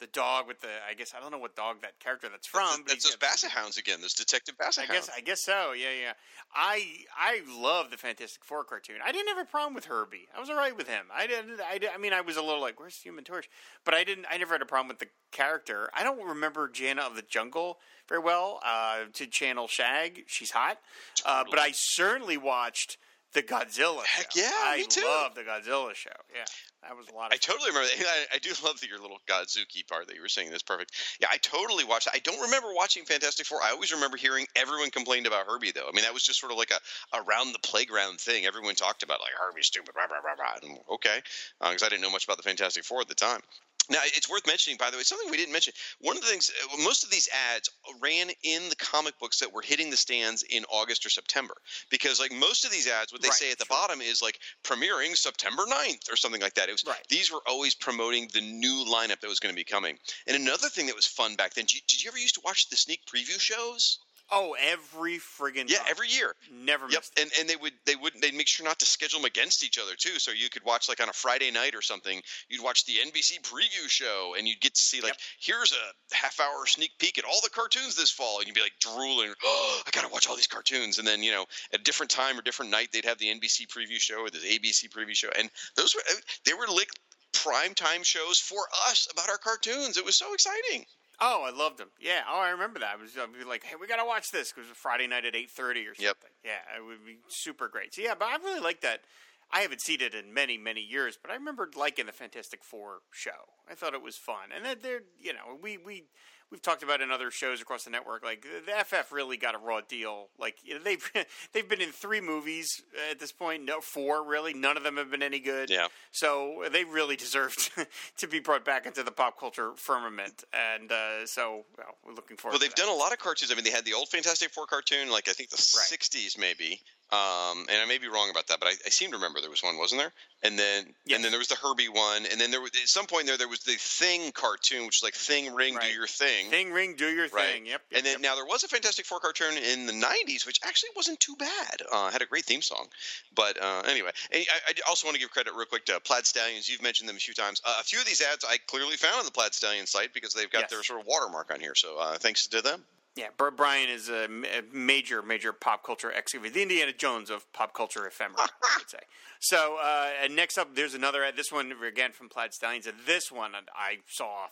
[SPEAKER 2] the dog with the I guess I don't know what dog that character that's from.
[SPEAKER 1] That's those Basset Hounds again. Those Detective Basset
[SPEAKER 2] I
[SPEAKER 1] Hounds.
[SPEAKER 2] guess I guess so. Yeah, yeah. I I love the Fantastic Four cartoon. I didn't have a problem with Herbie. I was all right with him. I didn't. I, did- I mean, I was a little like, "Where's Human Torch?" But I didn't. I never had a problem with the character. I don't remember Jana of the Jungle very well. Uh, to channel Shag, she's hot. Uh, but I certainly watched the Godzilla.
[SPEAKER 1] Heck
[SPEAKER 2] show.
[SPEAKER 1] yeah,
[SPEAKER 2] I
[SPEAKER 1] me too.
[SPEAKER 2] love the Godzilla show. Yeah, that was a lot of.
[SPEAKER 1] I totally remember that. I, I do love that your little Godzuki part that you were saying. That's perfect. Yeah, I totally watched. it. I don't remember watching Fantastic Four. I always remember hearing everyone complained about Herbie, though. I mean, that was just sort of like a around the playground thing. Everyone talked about like Herbie's stupid. Rah, rah, rah, rah. And, okay, uh, because I didn't know much about the Fantastic Four at the time. Now, it's worth mentioning, by the way, something we didn't mention. One of the things, uh, most of these ads ran in the comic books that were hitting the stands in August or September. Because, like, most of these ads, what they
[SPEAKER 2] Right,
[SPEAKER 1] say at the
[SPEAKER 2] sure.
[SPEAKER 1] bottom is, like, premiering September 9th or something like that. It was,
[SPEAKER 2] Right.
[SPEAKER 1] These were always promoting the new lineup that was going to be coming. And another thing that was fun back then, did you, did you ever used to watch the sneak preview shows?
[SPEAKER 2] Oh, every friggin'
[SPEAKER 1] Yeah,
[SPEAKER 2] time.
[SPEAKER 1] every year.
[SPEAKER 2] never
[SPEAKER 1] Yep,
[SPEAKER 2] missed.
[SPEAKER 1] and and they would they would they'd make sure not to schedule them against each other too, so you could watch like on a Friday night or something. You'd watch the NBC preview show, and you'd get to see like
[SPEAKER 2] Yep.
[SPEAKER 1] here's a half hour sneak peek at all the cartoons this fall, and you'd be like drooling, oh, I gotta watch all these cartoons. And then you know at a different time or different night they'd have the NBC preview show or the ABC preview show, and those were uh, they were like prime time shows for us about our cartoons. It was so exciting.
[SPEAKER 2] Oh, I loved them. Yeah. Oh, I remember that. I was I'd be like, "Hey, we gotta watch this." 'cause it was Friday night at eight thirty or something.
[SPEAKER 1] Yep.
[SPEAKER 2] Yeah, it would be super great. So yeah, but I really like that. I haven't seen it in many, many years, but I remember liking the Fantastic Four show. I thought it was fun, and then they're you know we we we've talked about in other shows across the network. Like the FF really got a raw deal. Like they've they've been in three movies at this point. No, four really. None of them have been any good.
[SPEAKER 1] Yeah.
[SPEAKER 2] So they really deserved to be brought back into the pop culture firmament, and uh, so well, we're looking forward.
[SPEAKER 1] Well, they've done a lot of cartoons. I mean, they had the old Fantastic Four cartoon, like I think the
[SPEAKER 2] Right.
[SPEAKER 1] '60s, maybe. Um, and I may be wrong about that, but I, I seem to remember there was one, wasn't there? And then,
[SPEAKER 2] Yes.
[SPEAKER 1] and then there was the Herbie one, and then there was at some point there there was the Thing cartoon, which was like Thing Ring, do your thing.
[SPEAKER 2] Thing ring, do your
[SPEAKER 1] Right.
[SPEAKER 2] thing. Yep. yep
[SPEAKER 1] and then
[SPEAKER 2] yep.
[SPEAKER 1] now there was a Fantastic Four cartoon in the '90s, which actually wasn't too bad. Uh, had a great theme song, but uh, anyway. I, I also want to give credit real quick to Plaid Stallions. You've mentioned them a few times. Uh, a few of these ads I clearly found on the Plaid Stallion site because they've got
[SPEAKER 2] Yes.
[SPEAKER 1] their sort of watermark on here. So uh, thanks to them.
[SPEAKER 2] Yeah, Br- Brian is a, major, major pop culture excavator, the Indiana Jones of pop culture ephemera, I would say. So uh, next up, there's another ad. This one again from Plaid Stallions, and this one I saw.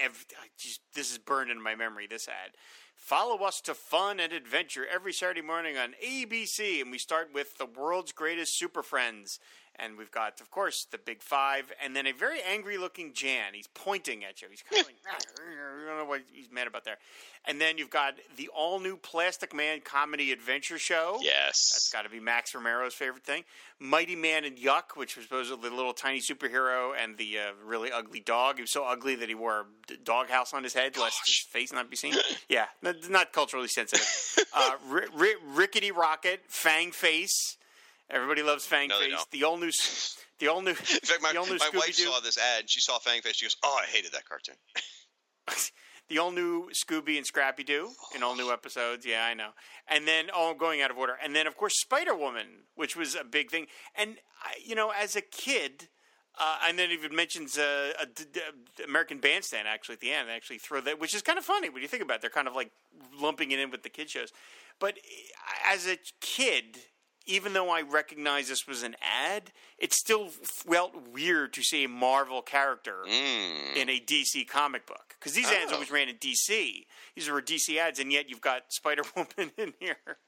[SPEAKER 2] Ev- I just, this is burned into my memory. This ad. Follow us to fun and adventure every Saturday morning on ABC, and we start with the world's greatest super friends. And we've got, of course, the Big Five, and then a very angry-looking Jan. He's pointing at you. He's kind of like, I don't know what he's mad about there. And then you've got the all-new Plastic Man comedy adventure show.
[SPEAKER 1] Yes.
[SPEAKER 2] That's got to be Max Romero's favorite thing. Mighty Man and Yuck, which was supposedly the little tiny superhero and the uh, really ugly dog. He was so ugly that he wore a d- doghouse on his head, lest his face not be seen. yeah, n- not culturally sensitive. uh, R- R- Rickety Rocket, Fang Face. Everybody loves Fang
[SPEAKER 1] No,
[SPEAKER 2] Face. The all new, the all new,
[SPEAKER 1] In fact, my,
[SPEAKER 2] the all new
[SPEAKER 1] my wife
[SPEAKER 2] Scooby-Doo.
[SPEAKER 1] saw this ad. and She saw Fang Face. She goes, "Oh, I hated that cartoon."
[SPEAKER 2] the all new Scooby and Scrappy Doo in all new episodes. Yeah, I know. And then, oh, going out of order. And then, of course, Spider Woman, which was a big thing. And I, you know, as a kid, uh, and then even mentions uh, a d- d- American Bandstand actually at the end. They actually throw that, which is kind of funny when you think about. it. They're kind of like lumping it in with the kid shows. But uh, as a kid. Even though I recognize this was an ad, it still felt weird to see a Marvel character
[SPEAKER 1] Mm.
[SPEAKER 2] in a DC comic book because these ads
[SPEAKER 1] Oh.
[SPEAKER 2] always ran in DC. These were DC ads, and yet you've got Spider Woman in here.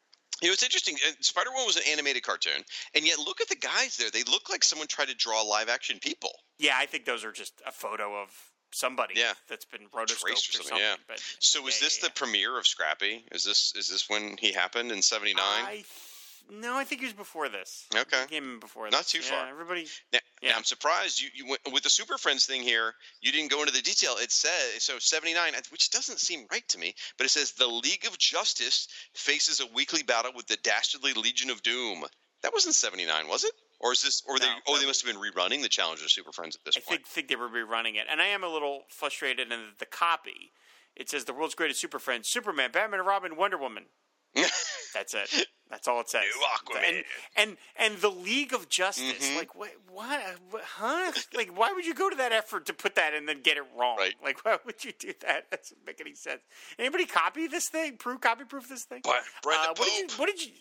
[SPEAKER 1] You know, it's interesting. Spider Woman was an animated cartoon, and yet look at the guys there. They look like someone tried to draw live action people.
[SPEAKER 2] Yeah, I think those are just a photo of somebody
[SPEAKER 1] Yeah.
[SPEAKER 2] that's been rotoscoped or
[SPEAKER 1] or
[SPEAKER 2] something.
[SPEAKER 1] something, yeah.
[SPEAKER 2] But
[SPEAKER 1] So was
[SPEAKER 2] yeah,
[SPEAKER 1] this
[SPEAKER 2] yeah,
[SPEAKER 1] the premiere of Scrappy? Is this is this when he happened in '79?
[SPEAKER 2] I no, I think he was before this.
[SPEAKER 1] Okay.
[SPEAKER 2] He came in before.
[SPEAKER 1] Not
[SPEAKER 2] this.
[SPEAKER 1] too
[SPEAKER 2] Yeah,
[SPEAKER 1] far.
[SPEAKER 2] Everybody.
[SPEAKER 1] Now,
[SPEAKER 2] Yeah.
[SPEAKER 1] now I'm surprised you, you went, with the Super Friends thing here. You didn't go into the detail. It says so 79, which doesn't seem right to me. But it says the League of Justice faces a weekly battle with the dastardly Legion of Doom. That wasn't 79, was it? Or is this? Or they?
[SPEAKER 2] No,
[SPEAKER 1] Oh,
[SPEAKER 2] that
[SPEAKER 1] they must have been rerunning the Challenge of Super Friends at this
[SPEAKER 2] I
[SPEAKER 1] point.
[SPEAKER 2] I think think they were rerunning it, and I am a little frustrated in the copy. It says the world's greatest super friends: Superman, Batman, Robin, Wonder Woman. That's it. That's all it says.
[SPEAKER 1] New Aquaman.
[SPEAKER 2] And and and the League of Justice.
[SPEAKER 1] Mhm.
[SPEAKER 2] Like what? What? Huh? Like why would you go to that effort to put that and then get it wrong?
[SPEAKER 1] Right.
[SPEAKER 2] Like why would you do that? That doesn't make any sense. Anybody copy this thing? Proof? Copy proof this thing?
[SPEAKER 1] But
[SPEAKER 2] Uh, what did you? What did you?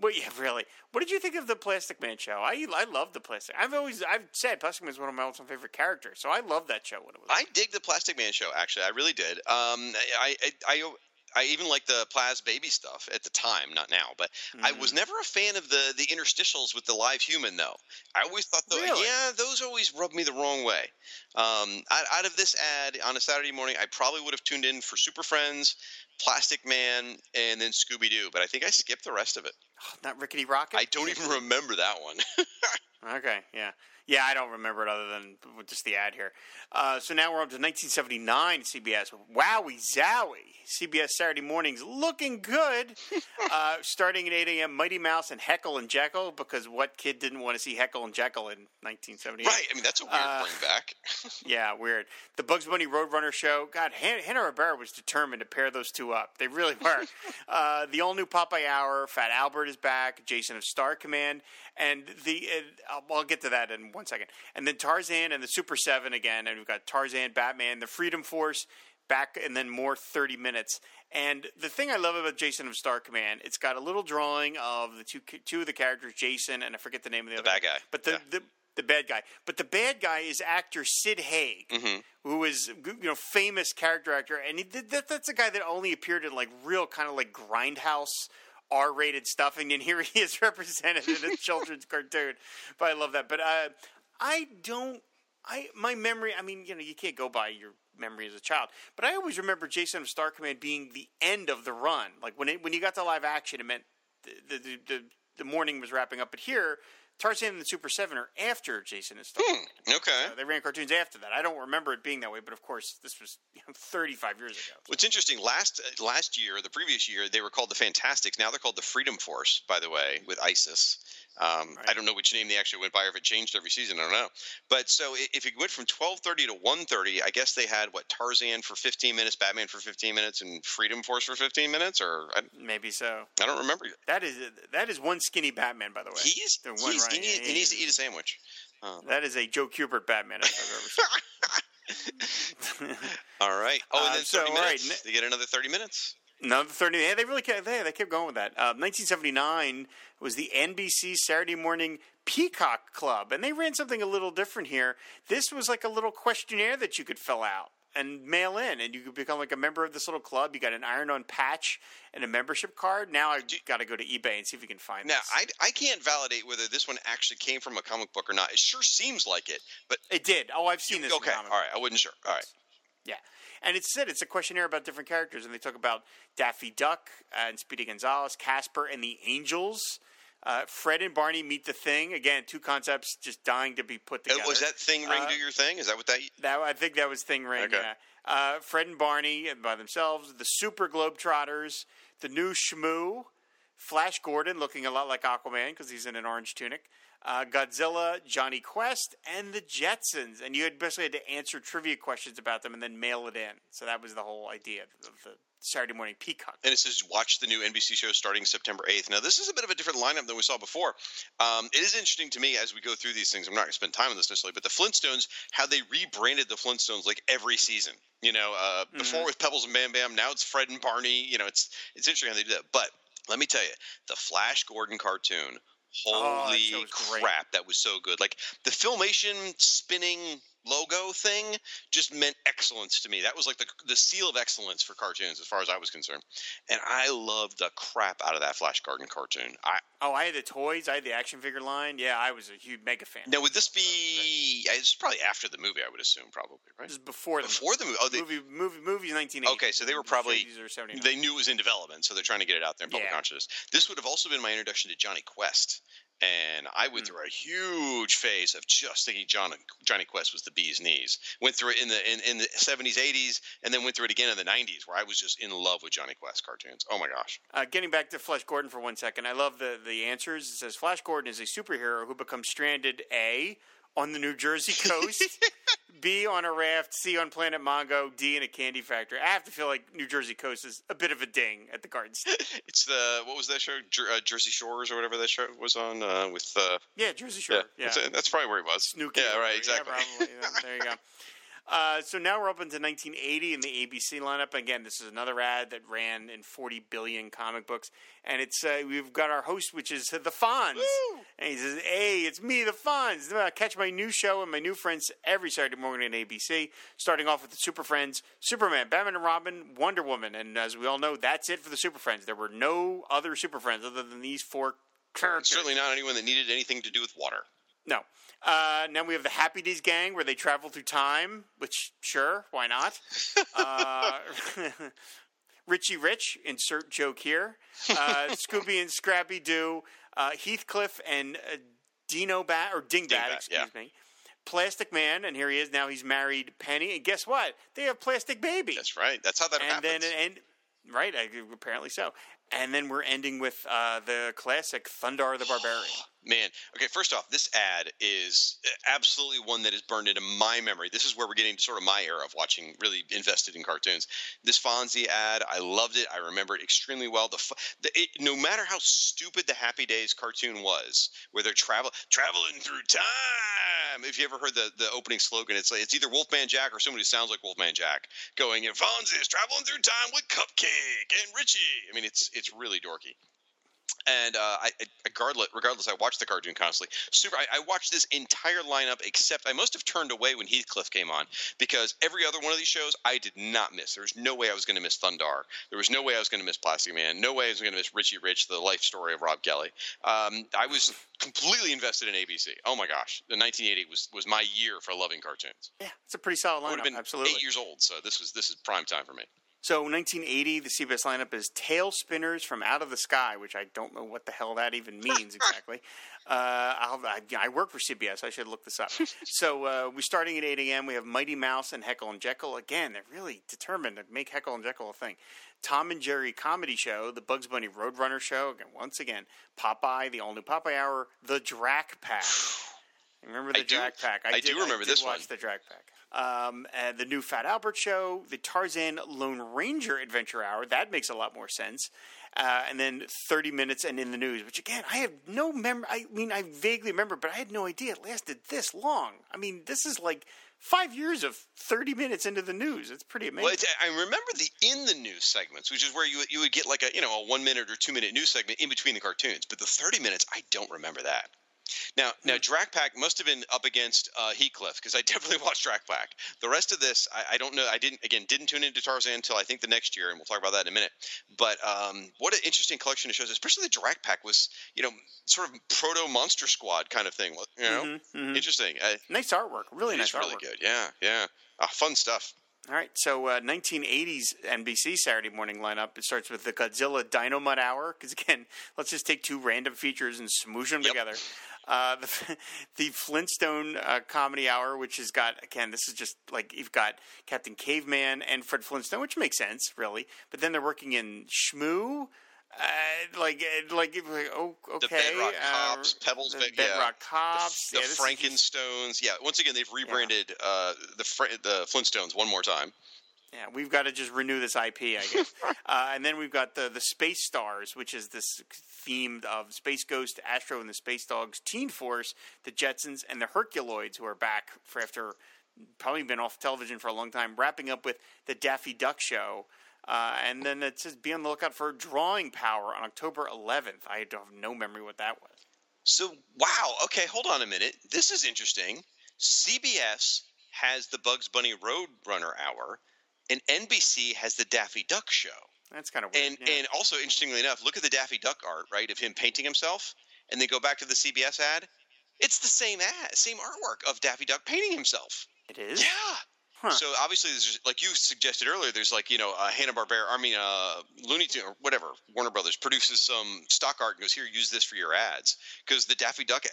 [SPEAKER 2] Well, yeah, really. What did you think of the Plastic Man show? I I love the Plastic. I've always I've said Plastic Man is one of my all-time favorite characters, so I love that show when it was.
[SPEAKER 1] I dig the Plastic Man show. Actually, I really did. Um, I, I, I, I even like the Plas Baby stuff at the time, not now. But I was
[SPEAKER 2] Mhm.
[SPEAKER 1] never a fan of the the interstitials with the live human, though. I always thought, though,
[SPEAKER 2] Really?
[SPEAKER 1] yeah, those always rubbed me the wrong way. Um, out, out of this ad on a Saturday morning, I probably would have tuned in for Super Friends, Plastic Man, and then Scooby Doo. But I think I skipped the rest of it.
[SPEAKER 2] Not Rickety Rocket.
[SPEAKER 1] I don't even remember that one.
[SPEAKER 2] Okay, yeah, yeah. I don't remember it other than just the ad here. Uh, so now we're up to 1979 CBS. Wowie zowie! CBS Saturday mornings looking good. uh, starting at 8 a.m. Mighty Mouse and Heckle and Jekyll because what kid didn't want to see Heckle and Jekyll in 1978?
[SPEAKER 1] right. I mean, that's a weird
[SPEAKER 2] Uh,
[SPEAKER 1] bring back.
[SPEAKER 2] Yeah, weird. The Bugs Bunny Roadrunner show. God, Han- Hanna Barbera was determined to pair those two up. They really were. uh, the all new Popeye Hour. Fat Albert is back. Jason of Star Command, and the. Uh, I'll get to that in one second. And then Tarzan and the Super Seven again, and we've got Tarzan, Batman, the Freedom Force. Back and then more thirty minutes. And the thing I love about Jason of Star Command, it's got a little drawing of the two two of the characters, Jason and I forget the name of the,
[SPEAKER 1] The
[SPEAKER 2] other
[SPEAKER 1] bad guy.
[SPEAKER 2] but the,
[SPEAKER 1] Yeah.
[SPEAKER 2] the the bad guy. But the bad guy is actor Sid Haig,
[SPEAKER 1] Mhm.
[SPEAKER 2] who is you know famous character actor, and he, that, that's a guy that only appeared in like real kind of like grindhouse. R-rated stuff, and then here he is represented in a children's cartoon. But I love that. But uh, I don't. I my memory. I mean, you know, you can't go by your memory as a child. But I always remember Jason of Star Command being the end of the run. Like when it, when you got to live action, it meant the the, the the morning was wrapping up. But here, Tarzan and the Super Seven are after Jason and Star. Command.
[SPEAKER 1] Okay.
[SPEAKER 2] Uh, they ran cartoons after that. I don't remember it being that way, but of course, this was you know, 35 years ago.
[SPEAKER 1] What's interesting last uh, last year, the previous year, they were called the Fantastics. Now they're called the Freedom Force. By the way, with ISIS. Um,
[SPEAKER 2] Right.
[SPEAKER 1] I don't know which name they actually went by, or if it changed every season. I don't know. But so if it went from twelve thirty to one thirty, I guess they had what Tarzan for fifteen minutes, Batman for fifteen minutes, and Freedom Force for fifteen minutes, or I,
[SPEAKER 2] Maybe so.
[SPEAKER 1] I don't remember.
[SPEAKER 2] That is that is one skinny Batman, by the way.
[SPEAKER 1] He's,
[SPEAKER 2] The one
[SPEAKER 1] he's he, needs, he needs to eat a sandwich. Um,
[SPEAKER 2] That is a Joe Kubert Batman if I've ever seen.
[SPEAKER 1] all right. Oh, and
[SPEAKER 2] Uh,
[SPEAKER 1] then
[SPEAKER 2] so,
[SPEAKER 1] thirty
[SPEAKER 2] all right,
[SPEAKER 1] minutes. They get another thirty minutes.
[SPEAKER 2] No, the 30. Yeah, they really kept, they, they kept going with that. Uh, 1979 was the NBC Saturday morning Peacock Club, and they ran something a little different here. This was like a little questionnaire that you could fill out. and mail in, and you could become like a member of this little club. You got an iron-on patch and a membership card. Now I got to go to eBay and see if we can find.
[SPEAKER 1] Now
[SPEAKER 2] this.
[SPEAKER 1] I, I can't validate whether this one actually came from a comic book or not. It sure seems like it, but
[SPEAKER 2] it did. Oh, I've seen this.
[SPEAKER 1] okay,
[SPEAKER 2] comic
[SPEAKER 1] all right. I wasn't sure. All right.
[SPEAKER 2] Yeah. And it's said it's a questionnaire about different characters, and they talk about Daffy Duck uh, and Speedy Gonzales, Casper and the Angels. Uh, Fred and Barney meet the Thing again. Two concepts just dying to be put
[SPEAKER 1] Uh,
[SPEAKER 2] together.
[SPEAKER 1] Was that thing ring
[SPEAKER 2] Uh,
[SPEAKER 1] do your thing? Is that what that?
[SPEAKER 2] That I think that was Thing Ring.
[SPEAKER 1] Okay.
[SPEAKER 2] Yeah. Uh, Fred and Barney by themselves, the Super Globetrotters, the new Shmoo, Flash Gordon looking a lot like Aquaman because he's in an orange tunic, uh, Godzilla, Jonny Quest, and the Jetsons. And you had basically had to answer trivia questions about them and then mail it in. So that was the whole idea of the Saturday Morning Peacock.
[SPEAKER 1] And it says watch the new NBC show starting September 8th. Now, this is a bit of a different lineup than we saw before. Um, it is interesting to me as we go through these things. I'm not going to spend time on this necessarily, but the Flintstones, how they rebranded the Flintstones like every season. You know, uh, before with Pebbles and Bam Bam, now it's Fred and Barney. You know, it's it's interesting how they do that. But let me tell you, the Flash Gordon cartoon.
[SPEAKER 2] Oh,
[SPEAKER 1] Holy
[SPEAKER 2] that show was great.
[SPEAKER 1] crap, that was so good. Like the Filmation spinning logo thing just meant excellence to me. That was like the the seal of excellence for cartoons as far as I was concerned. And I loved the crap out of that Flash Gordon cartoon. I
[SPEAKER 2] Oh, I had the toys. I had the action figure line. Yeah, I was a huge mega fan.
[SPEAKER 1] now would this be it's probably after the movie I would assume probably, right?
[SPEAKER 2] This is before the
[SPEAKER 1] Before the movie. Oh, they
[SPEAKER 2] movie. Movie movie nineteen eighty.
[SPEAKER 1] Okay, so they were probably-
[SPEAKER 2] or 79.
[SPEAKER 1] they knew it was in development, so they're trying to get it out there in public
[SPEAKER 2] Yeah.
[SPEAKER 1] consciousness. This would have also been my introduction to Jonny Quest. And I
[SPEAKER 2] Hmm.
[SPEAKER 1] went through a huge phase of just thinking John, Jonny Quest was the bee's knees. Went through it in the in, in the seventies, eighties, and then went through it again in the nineties, where I was just in love with Jonny Quest cartoons. Oh my gosh!
[SPEAKER 2] Uh, getting back to Flash Gordon for one second, I love the the answers. It says Flash Gordon is a superhero who becomes stranded A on the New Jersey coast, B on a raft, C on Planet Mongo, D in a candy factory. I have to feel like New Jersey coast is a bit of a ding at the Garden State.
[SPEAKER 1] It's the what was that show? Jer- uh, Jersey Shores or whatever that show was on uh, with. Uh,
[SPEAKER 2] Yeah, Jersey Shore. Yeah,
[SPEAKER 1] That's, that's probably where he was.
[SPEAKER 2] Snooki.
[SPEAKER 1] Yeah, right, exactly.
[SPEAKER 2] Yeah, probably. Yeah, there you go. Uh, so now we're up into 1980 in the ABC lineup. Again, this is another ad that ran in 40 billion comic books, and it's uh, we've got our host, which is the Fonz,
[SPEAKER 1] Woo!
[SPEAKER 2] and he says, "Hey, it's me, the Fonz. Uh, Catch my new show and my new friends every Saturday morning on ABC. Starting off with the Super Friends, Superman, Batman and Robin, Wonder Woman, and as we all know, that's it for the Super Friends. There were no other Super Friends other than these four characters.
[SPEAKER 1] Certainly not anyone that needed anything to do with water.
[SPEAKER 2] No. Uh, now we have the Happy Days gang where they travel through time, which sure, why not? uh, Richie Rich, insert joke here. Uh, Scooby and Scrappy Doo, uh, Heathcliff and uh, Dino Bat or Dingbat,
[SPEAKER 1] Dingbat,
[SPEAKER 2] excuse
[SPEAKER 1] yeah.
[SPEAKER 2] me. Plastic Man, and here he is. Now he's married Penny, and guess what? They have Plastic Baby.
[SPEAKER 1] That's right. That's how that happens.
[SPEAKER 2] and
[SPEAKER 1] happens.
[SPEAKER 2] then and right, apparently so. And then we're ending with uh, the classic Thundarr the Barbarian.
[SPEAKER 1] Man, okay. First off, this ad is uh, absolutely one that is burned into my memory. This is where we're getting to sort of my era of watching, really invested in cartoons. This Fonzie ad, I loved it. I remember it extremely well. The, the it, no matter how stupid the Happy Days cartoon was, where they're travel traveling through time. If you ever heard the, the opening slogan, it's like, it's either Wolfman Jack or somebody who sounds like Wolfman Jack going, "And Fonzie is traveling through time with Cupcake and Richie." I mean, it's it's really dorky and uh, I, regardless, regardless, I watched the cartoon constantly. Super. I, I watched this entire lineup, except I must have turned away when Heathcliff came on because every other one of these shows I did not miss. There was no way I was going to miss Thundarr. There was no way I was going to miss Plastic Man. No way I was going to miss Richie Rich, the life story of Rob Kelly. Um, I was completely invested in ABC. Oh my gosh, the 1980 was was my year for loving cartoons.
[SPEAKER 2] Yeah, it's a pretty solid
[SPEAKER 1] I would
[SPEAKER 2] lineup.
[SPEAKER 1] have been
[SPEAKER 2] absolutely.
[SPEAKER 1] eight years old, so this was this is prime time for me.
[SPEAKER 2] So 1980, the CBS lineup is Tail Spinners from Out of the Sky, which I don't know what the hell that even means exactly. Uh, I'll, I, I work for CBS. I should look this up. so uh, we're starting at 8 a.m. We have Mighty Mouse and Heckle and Jekyll. Again, they're really determined to make Heckle and Jekyll a thing. Tom and Jerry comedy show, the Bugs Bunny Roadrunner show. Again, once again, Popeye, the all new Popeye Hour, the Drak Pack. Remember the
[SPEAKER 1] I do-
[SPEAKER 2] Drak Pack?
[SPEAKER 1] I do
[SPEAKER 2] did-
[SPEAKER 1] remember
[SPEAKER 2] did
[SPEAKER 1] this
[SPEAKER 2] watch
[SPEAKER 1] one.
[SPEAKER 2] the Drak Pack. Um, and the new Fat Albert show, the Tarzan Lone Ranger Adventure Hour. That makes a lot more sense. Uh, and then 30 minutes and in the news, which again, I have no memory. I mean, I vaguely remember, but I had no idea it lasted this long. I mean, this is like five years of 30 minutes into the news. It's pretty amazing.
[SPEAKER 1] Well, it's, I remember the in the news segments, which is where you you would get like a you know a one minute or two minute news segment in between the cartoons. But the thirty minutes, I don't remember that. Now, now, Drak Pack must have been up against uh, Heathcliff because I definitely watched Drak Pack. The rest of this, I, I, don't know. I didn't again didn't tune into Tarzan until I think the next year, and we'll talk about that in a minute. But um, what an interesting collection of shows, especially the Drak Pack was, you know, sort of proto Monster Squad kind of thing. You know, mm-hmm, mm-hmm. interesting. Uh,
[SPEAKER 2] nice artwork, really nice
[SPEAKER 1] really
[SPEAKER 2] artwork.
[SPEAKER 1] good. Yeah, yeah, uh, fun stuff.
[SPEAKER 2] All right, so uh, 1980s NBC Saturday morning lineup. It starts with the Godzilla Dynomutt Hour because again, let's just take two random features and smoosh them yep. together. Uh, the, the Flintstone uh, Comedy Hour, which has got again, this is just like you've got Captain Caveman and Fred Flintstone, which makes sense, really. But then they're working in Shmoo. Uh, like, uh, like, like, oh, okay.
[SPEAKER 1] The Bedrock uh, Cops, Pebbles,
[SPEAKER 2] the Bedrock
[SPEAKER 1] yeah.
[SPEAKER 2] Cops,
[SPEAKER 1] the, the yeah, Frankenstones. Just... Yeah, once again, they've rebranded yeah. uh, the the Flintstones one more time.
[SPEAKER 2] Yeah, we've got to just renew this IP, I guess. uh, and then we've got the the Space Stars, which is this theme of Space Ghost, Astro, and the Space Dogs, Teen Force, the Jetsons, and the Herculoids, who are back for after probably been off television for a long time. Wrapping up with the Daffy Duck Show. Uh, and then it says be on the lookout for Drawing Power on October 11th. I have no memory what that was.
[SPEAKER 1] So, wow. Okay, hold on a minute. This is interesting. CBS has the Bugs Bunny Roadrunner Hour and NBC has the Daffy Duck show.
[SPEAKER 2] That's kind of weird.
[SPEAKER 1] And
[SPEAKER 2] yeah.
[SPEAKER 1] and also interestingly enough, look at the Daffy Duck art, right, of him painting himself, and then go back to the CBS ad. It's the same ad, same artwork of Daffy Duck painting himself.
[SPEAKER 2] It is.
[SPEAKER 1] Yeah. Huh. So obviously, there's like you suggested earlier. There's like you know uh, Hanna Barbera, I mean uh, Looney Tunes or whatever Warner Brothers produces some stock art and goes here, use this for your ads because the Daffy Duck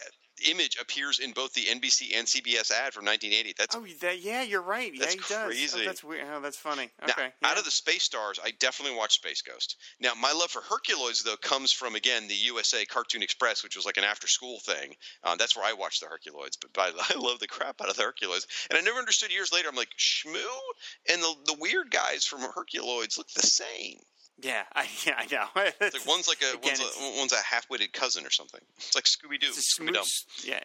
[SPEAKER 1] image appears in both the NBC and CBS ad from 1980. That's
[SPEAKER 2] oh, that, yeah, you're right.
[SPEAKER 1] That's
[SPEAKER 2] yeah,
[SPEAKER 1] he crazy.
[SPEAKER 2] does. Oh, that's weird. Oh, that's funny.
[SPEAKER 1] Okay.
[SPEAKER 2] Now,
[SPEAKER 1] yeah. out of the Space Stars, I definitely watched Space Ghost. Now, my love for Herculoids though comes from again the USA Cartoon Express, which was like an after-school thing. Um, that's where I watched the Herculoids. But, but I, I love the crap out of the Herculoids, and I never understood years later. I'm like Shmoo and the the weird guys from Herculoids look the same.
[SPEAKER 2] Yeah, I, yeah, I know.
[SPEAKER 1] like one's like a Again, one's a, one's a half-witted cousin or something. It's like Scooby Doo. Scooby
[SPEAKER 2] Yeah,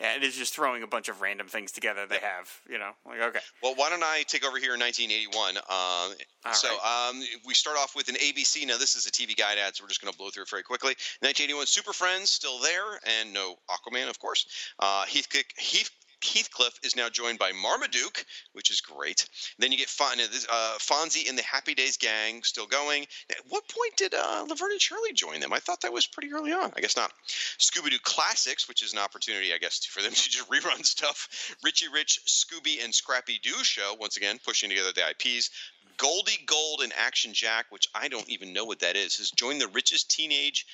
[SPEAKER 2] yeah, it is just throwing a bunch of random things together. They have, you know, like okay.
[SPEAKER 1] Well, why don't I take over here in 1981? Uh, so right. um, we start off with an ABC. Now this is a TV guide ad, so we're just going to blow through it very quickly. 1981, Super Friends still there, and no Aquaman, of course. Uh, Heathcliff, Heath, Heathcliff is now joined by Marmaduke, which is great. Then you get Fon- uh, Fonzie and the Happy Days gang still going. At what point did uh, Laverne and Shirley join them? I thought that was pretty early on. I guess not. Scooby Doo Classics, which is an opportunity, I guess, for them to just rerun stuff. Richie Rich, Scooby, and Scrappy Doo show, once again, pushing together the IPs. Goldie Gold and Action Jack, which I don't even know what that is, has joined the richest teenage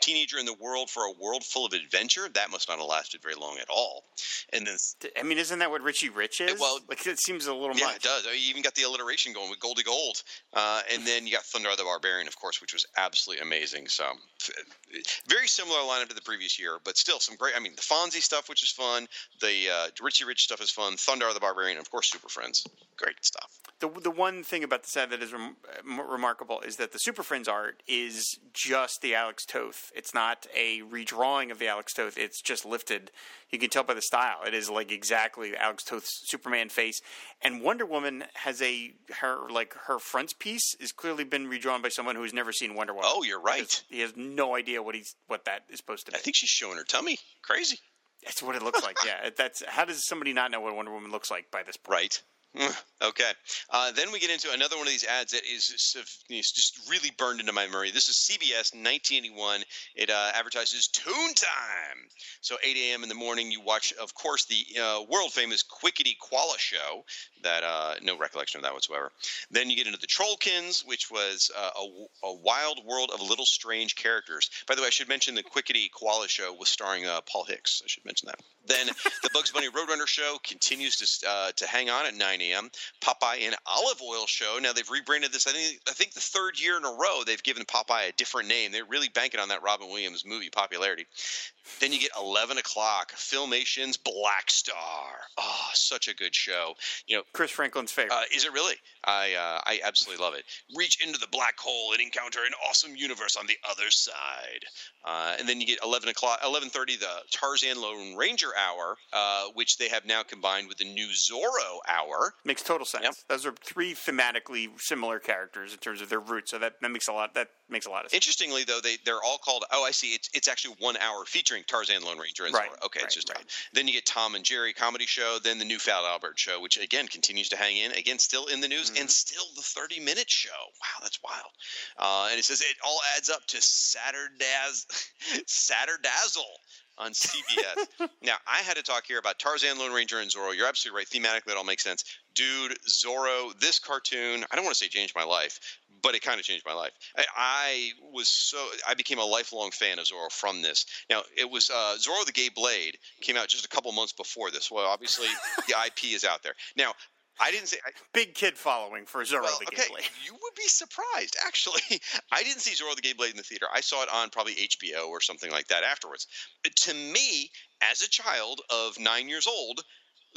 [SPEAKER 1] teenager in the world for a world full of adventure. That must not have lasted very long at all. And then,
[SPEAKER 2] I mean, isn't that what Richie Rich is?
[SPEAKER 1] Well,
[SPEAKER 2] like it seems a little.
[SPEAKER 1] Yeah,
[SPEAKER 2] much.
[SPEAKER 1] it does. You even got the alliteration going with Goldie Gold, uh, and then you got Thundarr the Barbarian, of course, which was absolutely amazing. So, very similar lineup to the previous year, but still some great. I mean, the Fonzie stuff, which is fun. The uh, Richie Rich stuff is fun. Thundarr the Barbarian, and of course, Super Friends. Great stuff.
[SPEAKER 2] The the one thing about the set that is rem- remarkable is that the Super Friends art is just the Alex Toth. It's not a redrawing of the Alex Toth. It's just lifted. You can tell by the style. It is like exactly Alex Toth's Superman face. And Wonder Woman has a her like her frontispiece is clearly been redrawn by someone who has never seen Wonder Woman.
[SPEAKER 1] Oh, you're right.
[SPEAKER 2] He has no idea what he's what that is supposed to be.
[SPEAKER 1] I think she's showing her tummy. Crazy.
[SPEAKER 2] That's what it looks like. yeah, that's how does somebody not know what Wonder Woman looks like by this point?
[SPEAKER 1] Right. Okay. Uh, then we get into another one of these ads that is just really burned into my memory. This is CBS 1981. It uh, advertises Toon Time. So 8 a.m. in the morning, you watch, of course, the uh, world famous Kwicky Koala show. That uh, no recollection of that whatsoever. Then you get into the Trollkins, which was uh, a, a, wild world of little strange characters. By the way, I should mention the Kwicky Koala show was starring uh, Paul Hicks. I should mention that. Then the Bugs Bunny Roadrunner show continues to to hang on at 9 Popeye and Olive Oyl show. Now they've rebranded this. I think I think the third year in a row they've given Popeye a different name. They're really banking on that Robin Williams movie popularity. Then you get 11 o'clock, Filmation's Black Star. Oh, such a good show. You know,
[SPEAKER 2] Chris Franklin's favorite. Uh,
[SPEAKER 1] is it really? I uh, I absolutely love it. Reach into the black hole and encounter an awesome universe on the other side. Uh, and then you get 11 o'clock, 11:30, the Tarzan Lone Ranger hour, uh, which they have now combined with the new Zorro hour.
[SPEAKER 2] Makes total sense.
[SPEAKER 1] Yep.
[SPEAKER 2] Those are three thematically similar characters in terms of their roots, so that, that makes a lot that makes a lot of sense.
[SPEAKER 1] Interestingly, though, they they're all called. Oh, I see. It's it's actually one hour featuring Tarzan, Lone Ranger, and
[SPEAKER 2] Right.
[SPEAKER 1] Okay,
[SPEAKER 2] right,
[SPEAKER 1] it's just
[SPEAKER 2] right.
[SPEAKER 1] Then you get Tom and Jerry comedy show. Then the new Fat Albert show, which again continues to hang in. Again, still in the news,
[SPEAKER 2] Mm-hmm.
[SPEAKER 1] and still the thirty minute show. Wow, that's wild. Uh, and it says it all adds up to Saturdays Saturdazzle on CBS. now, I had to talk here about Tarzan, Lone Ranger, and Zorro. You're absolutely right. Thematically, it all makes sense. Dude, Zorro, this cartoon, I don't want to say changed my life, but it kind of changed my life. I, I was so, I became a lifelong fan of Zorro from this. Now, it was uh, Zorro the Gay Blade came out just a couple months before this. Well, obviously, the IP is out there. Now, I didn't say. I,
[SPEAKER 2] Big kid following for Zorro
[SPEAKER 1] well,
[SPEAKER 2] the
[SPEAKER 1] okay,
[SPEAKER 2] Gay Blade.
[SPEAKER 1] you would be surprised. Actually, I didn't see Zorro the Gay Blade in the theater. I saw it on probably HBO or something like that afterwards. To me, as a child of nine years old,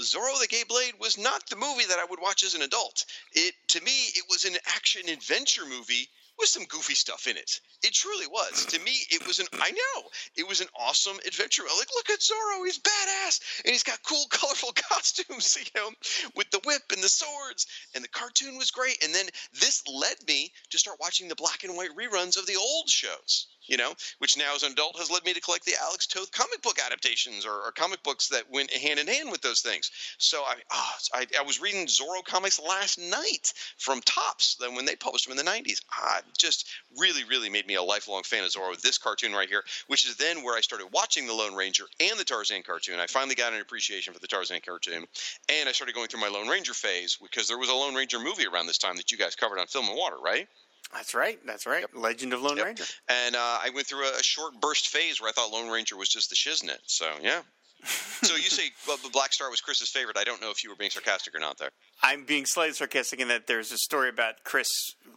[SPEAKER 1] Zorro the Gay Blade was not the movie that I would watch as an adult. It to me, it was an action adventure movie with some goofy stuff in it. It truly was. To me, it was an I know it was an awesome adventure. Like, look at Zorro, he's badass, and he's got cool, colorful costumes, you know, with the whip and the swords, and the cartoon was great. And then this led me to start watching the black and white reruns of the old shows. You know, which now as an adult has led me to collect the Alex Toth comic book adaptations or, or comic books that went hand in hand with those things. So I, ah, I, I was reading Zorro comics last night from Topps, then when they published them in the '90s. Ah, just really, really made me a lifelong fan of Zorro. This cartoon right here, which is then where I started watching the Lone Ranger and the Tarzan cartoon. I finally got an appreciation for the Tarzan cartoon, and I started going through my Lone Ranger phase because there was a Lone Ranger movie around this time that you guys covered on Film and Water, right?
[SPEAKER 2] That's right. That's right. Legend of Lone
[SPEAKER 1] Yep.
[SPEAKER 2] Ranger.
[SPEAKER 1] And uh, I went through a, a short burst phase where I thought Lone Ranger was just the shiznit. So yeah. So you say well, Black Star was Chris's favorite. I don't know if you were being sarcastic or not there.
[SPEAKER 2] I'm being slightly sarcastic in that there's a story about Chris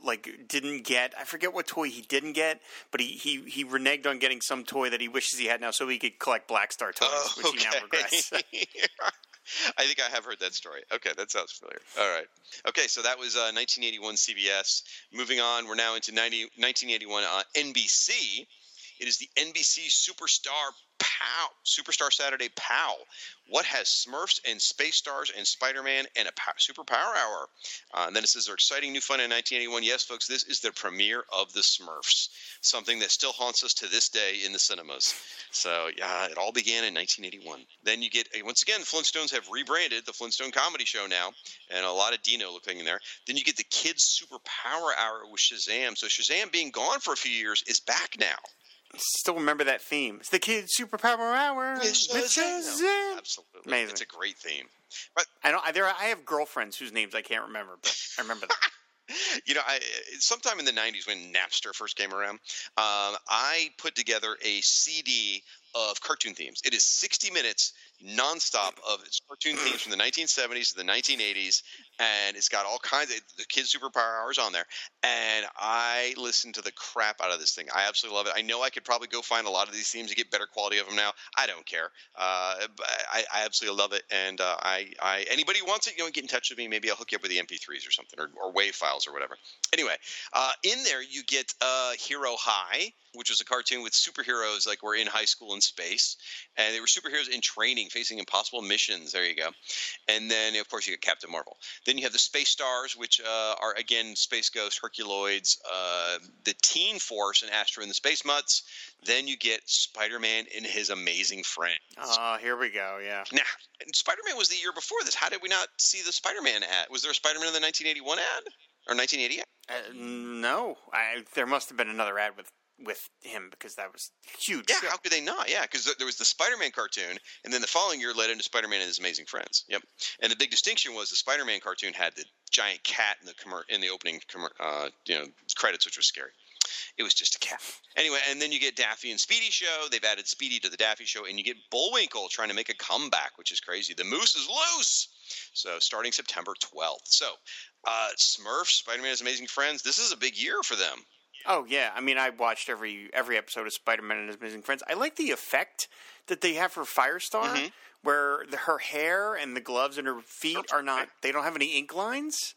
[SPEAKER 2] like didn't get I forget what toy he didn't get, but he he he reneged on getting some toy that he wishes he had now so he could collect Black Star toys, which he now regrets.
[SPEAKER 1] I think I have heard that story. Okay, that sounds familiar. All right. Okay, so that was uh, 1981 CBS. Moving on, we're now into 90, 1981 uh, NBC. It is the NBC Superstar Pow, Superstar Saturday Pow. What has Smurfs and Space Stars and Spider Man and a pow, Super Power Hour? Uh, and then it says they're exciting new fun in 1981. Yes, folks, this is the premiere of the Smurfs, something that still haunts us to this day in the cinemas. So, yeah, it all began in 1981. Then you get, once again, Flintstones have rebranded the Flintstone Comedy Show now, and a lot of Dino looking in there. Then you get the Kids Super Power Hour with Shazam. So, Shazam being gone for a few years is back now.
[SPEAKER 2] Still remember that theme. It's the kids superpower hour.
[SPEAKER 1] With Shazam. Absolutely.
[SPEAKER 2] Amazing.
[SPEAKER 1] It's a great theme. But
[SPEAKER 2] I don't. I, there. I have girlfriends whose names I can't remember, but I remember them.
[SPEAKER 1] you know, I, sometime in the '90s when Napster first came around, um, I put together a CD of cartoon themes. It is 60 minutes nonstop of cartoon themes from the 1970s to the 1980s, and it's got all kinds of the kids' superpower hours on there. And I listen to the crap out of this thing. I absolutely love it. I know I could probably go find a lot of these themes and get better quality of them now. I don't care. Uh, I, I absolutely love it. And uh, I, I, anybody wants it, you know, get in touch with me. Maybe I'll hook you up with the MP3s or something, or, or WAV files or whatever. Anyway, uh, in there you get uh, Hero High, which was a cartoon with superheroes like we're in high school in space, and they were superheroes in training, facing impossible missions. There you go. And then of course you get Captain Marvel. Then you have the Space Stars, which uh, are again Space Ghost, Herculoids, uh, the Teen Force, and Astro and the Space Mutts. Then you get Spider-Man and his amazing friends.
[SPEAKER 2] Oh, here we go. Yeah.
[SPEAKER 1] Now, Spider-Man was the year before this. How did we not see the Spider-Man ad? Was there a Spider-Man in the 1981 ad or 1980?
[SPEAKER 2] Uh, no, I, there must have been another ad with with him because that was huge.
[SPEAKER 1] Yeah,
[SPEAKER 2] show.
[SPEAKER 1] how could they not? Yeah, because there was the Spider-Man cartoon, and then the following year led into Spider-Man and His Amazing Friends. Yep. And the big distinction was the Spider-Man cartoon had the giant cat in the commer- in the opening commer- uh, you know credits, which was scary. It was just a cat. Anyway, and then you get Daffy and Speedy show. They've added Speedy to the Daffy show, and you get Bullwinkle trying to make a comeback, which is crazy. The moose is loose. So starting September 12th. So uh, Smurfs, Spider-Man, His Amazing Friends. This is a big year for them.
[SPEAKER 2] Oh yeah, I mean, I watched every every episode of Spider Man and His Amazing Friends. I like the effect that they have for Firestar,
[SPEAKER 1] Mm-hmm.
[SPEAKER 2] where the, her hair and the gloves and her feet are not they don't have any ink lines.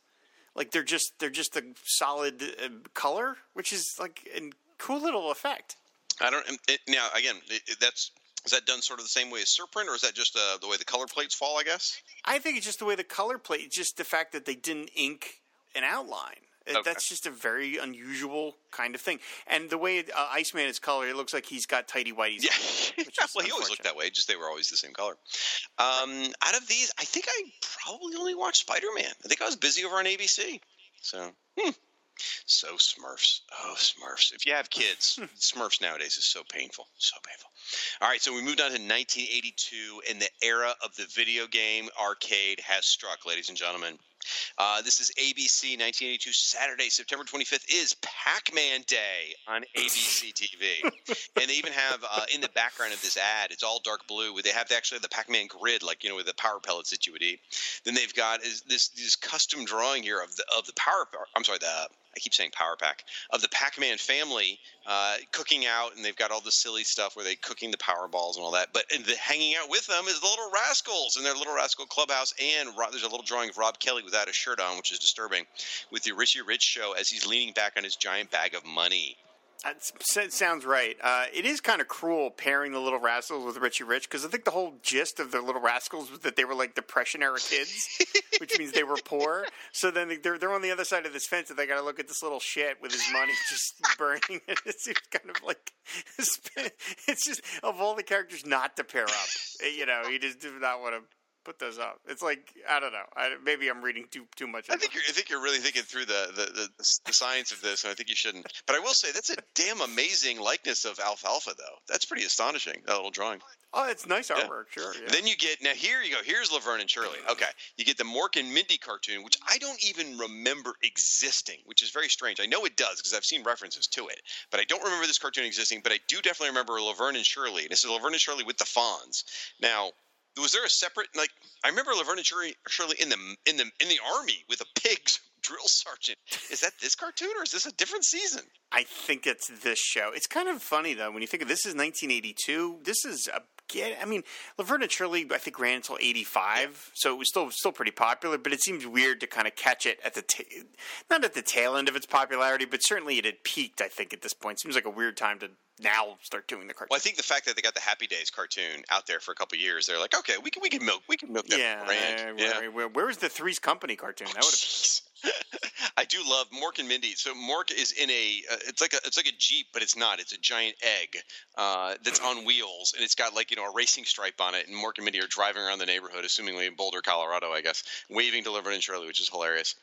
[SPEAKER 2] Like they're just they're just a solid uh, color, which is like a cool little effect.
[SPEAKER 1] I don't. It, now, again, it, that's Is that done sort of the same way as Serprint, or is that just uh, the way the color plates fall? I guess.
[SPEAKER 2] I think it's just the way the color plate, just the fact that they didn't ink an outline.
[SPEAKER 1] Okay.
[SPEAKER 2] That's just a very unusual kind of thing. And the way uh, Iceman is colored, it looks like he's got tighty whities.
[SPEAKER 1] Yeah,
[SPEAKER 2] is
[SPEAKER 1] well, he always looked that way. Just they were always the same color. Um, out of these, I think I probably only watched Spider Man. I think I was busy over on ABC. So, hmm. so Smurfs. Oh, Smurfs. If you have kids, Smurfs nowadays is so painful, so painful. All right, so we moved on to 1982, and the era of the video game arcade has struck, ladies and gentlemen. Uh, this is ABC 1982 Saturday, September 25th is Pac-Man Day on ABC TV, and they even have uh, in the background of this ad, it's all dark blue. Where they have actually the Pac-Man grid, like you know, with the power pellets that you would eat. Then they've got is this this custom drawing here of the of the power. I'm sorry, the I keep saying Power Pack of the Pac-Man family uh, cooking out, and they've got all the silly stuff where they cooking the Power Balls and all that. But the, hanging out with them is the Little Rascals in their Little Rascal Clubhouse, and Ro- there's a little drawing of Rob Kelly without a shirt on, which is disturbing, with the Richie Rich show as he's leaning back on his giant bag of money.
[SPEAKER 2] That sounds right. Uh, it is kind of cruel pairing the Little Rascals with Richie Rich because I think the whole gist of the Little Rascals was that they were like Depression era kids, which means they were poor. So then they're they're on the other side of this fence and they got to look at this little shit with his money just burning. And it seems kind of like it's just of all the characters not to pair up. You know, you just do not want to put those up. It's like I don't know. I, maybe I'm reading too too much.
[SPEAKER 1] I think you're, I think you're really thinking through the, the, the, the science of this, and I think you shouldn't. But I will say that's a damn amazing likeness of Alfalfa, though. That's pretty astonishing. That little drawing.
[SPEAKER 2] Oh, it's nice artwork, sure. Yeah.
[SPEAKER 1] Then you get now here you go. Here's Laverne and Shirley. Okay, you get the Mork and Mindy cartoon, which I don't even remember existing, which is very strange. I know it does because I've seen references to it, but I don't remember this cartoon existing. But I do definitely remember Laverne and Shirley. This is Laverne and Shirley with the Fonz. Now, was there a separate like? I remember Laverne and Shirley, Shirley in the in the in the army with a pig's drill sergeant. Is that this cartoon or is this a different season?
[SPEAKER 2] I think it's this show. It's kind of funny though when you think of this is 1982. This is a get. I mean, Laverne and Shirley I think ran until 85, so it was still still pretty popular. But it seems weird to kind of catch it at the ta- not at the tail end of its popularity, but certainly it had peaked. I think at this point seems like a weird time to now start doing the cartoon.
[SPEAKER 1] Well, I think the fact that they got the Happy Days cartoon out there for a couple of years, they're like, okay, we can we can milk we can milk that
[SPEAKER 2] yeah,
[SPEAKER 1] brand.
[SPEAKER 2] uh, where, where, where was the Three's Company cartoon? That would have
[SPEAKER 1] Jeez. I do love Mork and Mindy. So Mork is in a uh, it's like a it's like a jeep, but it's not. It's a giant egg uh, that's on wheels, and it's got like you know a racing stripe on it. And Mork and Mindy are driving around the neighborhood, assumingly in Boulder, Colorado, I guess, waving to Laverne and Shirley, which is hilarious.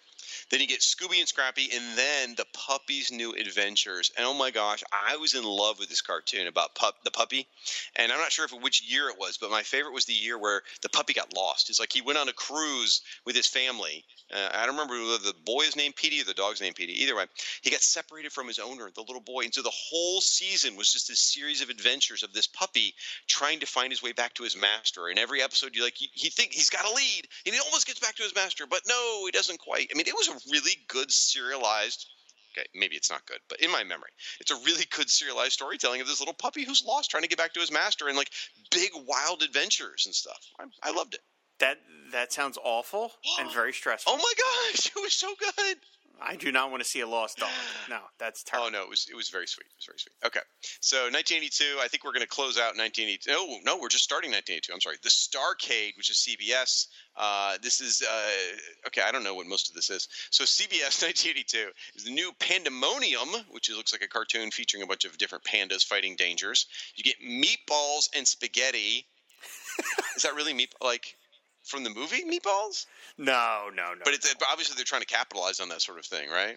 [SPEAKER 1] Then you get Scooby and Scrappy, and then the Puppy's New Adventures. And oh my gosh, I was in love with this cartoon about pup the puppy. And I'm not sure if which year it was, but my favorite was the year where the puppy got lost. It's like he went on a cruise with his family. Uh, I don't remember whether the boy is named Petey or the dog's named Petey. Either way, he got separated from his owner, the little boy, and so the whole season was just this series of adventures of this puppy trying to find his way back to his master. And every episode, you're like he, he think he's got a lead, and he almost gets back to his master, but no, he doesn't quite. I mean, it was a really good serialized. Okay, maybe it's not good, but in my memory, it's a really good serialized storytelling of this little puppy who's lost, trying to get back to his master, and like big wild adventures and stuff. I, I loved it.
[SPEAKER 2] that that sounds awful and very stressful.
[SPEAKER 1] Oh my gosh, it was so good.
[SPEAKER 2] I do not want to see a lost dog. No, that's oh, terrible.
[SPEAKER 1] Oh no, it was it was very sweet. It was very sweet. Okay, so 1982. I think we're going to close out 1982. No, no, we're just starting 1982. I'm sorry. The Starcade, which is CBS. Uh, this is uh, okay. I don't know what most of this is. So CBS 1982 is the new Pandemonium, which looks like a cartoon featuring a bunch of different pandas fighting dangers. You get meatballs and spaghetti. is that really meat like from the movie Meatballs?
[SPEAKER 2] No, no, no.
[SPEAKER 1] But it's but obviously they're trying to capitalize on that sort of thing, right?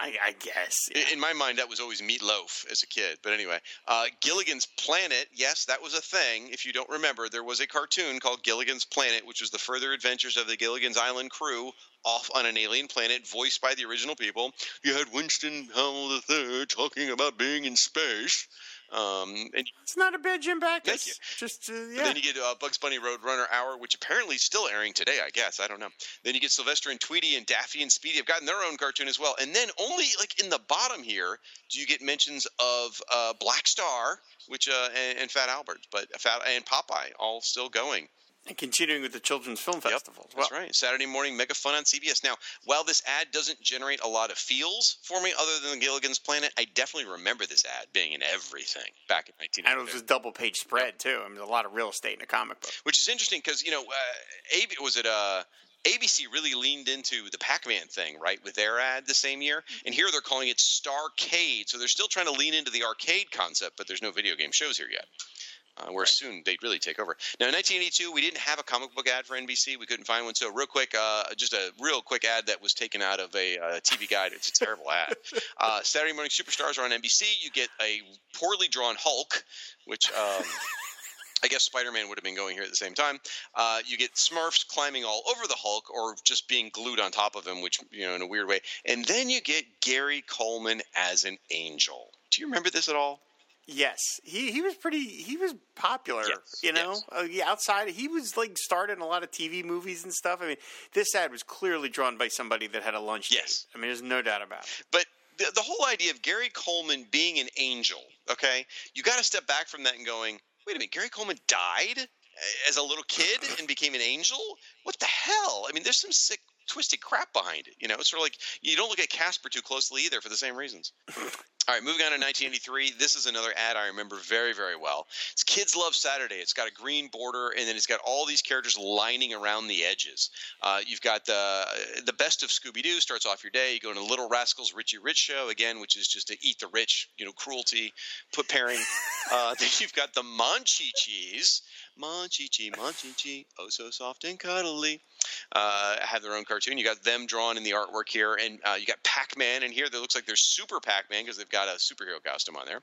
[SPEAKER 2] I, I guess.
[SPEAKER 1] I- In my mind, that was always meatloaf as a kid. But anyway, uh, Gilligan's Planet, yes, that was a thing. If you don't remember, there was a cartoon called Gilligan's Planet, which was the further adventures of the Gilligan's Island crew off on an alien planet, voiced by the original people. You had Winston Howell III talking about being in space. Um, and
[SPEAKER 2] It's not a bad Jim Backus.
[SPEAKER 1] Thank you.
[SPEAKER 2] Just uh,
[SPEAKER 1] and
[SPEAKER 2] yeah.
[SPEAKER 1] then you get uh, Bugs Bunny Roadrunner Hour, which apparently is still airing today, I guess. I don't know. Then you get Sylvester and Tweety and Daffy and Speedy have gotten their own cartoon as well. And then only like in the bottom here do you get mentions of uh, Black Star, which uh, and, and Fat Albert, but Fat and Popeye all still going.
[SPEAKER 2] And continuing with the Children's Film Festival
[SPEAKER 1] yep,
[SPEAKER 2] as well.
[SPEAKER 1] That's right. Saturday morning, mega fun on CBS. Now, while this ad doesn't generate a lot of feels for me other than Gilligan's Planet, I definitely remember this ad being in everything back in 1980.
[SPEAKER 2] And it was a double page spread, yep. too. I mean, a lot of real estate in a comic book.
[SPEAKER 1] Which is interesting because, you know, uh, AB, was it uh, ABC really leaned into the Pac-Man thing, right, with their ad the same year. And here they're calling it Starcade, so they're still trying to lean into the arcade concept, but there's no video game shows here yet. Uh, where soon they'd really take over. Now, in 1982, we didn't have a comic book ad for NBC. We couldn't find one. So, real quick, uh, just a real quick ad that was taken out of a uh, TV guide. It's a terrible ad. Uh, Saturday Morning Superstars are on NBC. You get a poorly drawn Hulk, which. Um, I guess Spider Man would have been going here at the same time. Uh, you get Smurfs climbing all over the Hulk or just being glued on top of him, which, you know, in a weird way. And then you get Gary Coleman as an angel. Do you remember this at all?
[SPEAKER 2] Yes, he he was pretty. He was popular. Yes, you know, yes. uh, yeah, outside he was like starred in a lot of TV movies and stuff. I mean, this ad was clearly drawn by somebody that had a lunch.
[SPEAKER 1] Yes,
[SPEAKER 2] date. I mean, there's no doubt about it.
[SPEAKER 1] But the, the whole idea of Gary Coleman being an angel, okay, you got to step back from that and going, wait a minute, Gary Coleman died as a little kid and became an angel? What the hell? I mean, there's some sick, twisted crap behind it. You know, it's sort of like you don't look at Casper too closely either for the same reasons. All right, moving on to 1983. This is another ad I remember very, very well. It's Kids Love Saturday. It's got a green border, and then it's got all these characters lining around the edges. Uh, you've got the the best of Scooby Doo starts off your day. You go into Little Rascals Richie Rich show again, which is just to eat the rich, you know, cruelty, put pairing. Uh, then you've got the Monchhichis. Monchichi, Monchichi, oh so soft and cuddly. Uh, have their own cartoon. You got them drawn in the artwork here, and uh, you got Pac-Man in here. That looks like they're Super Pac-Man because they've got a superhero costume on there.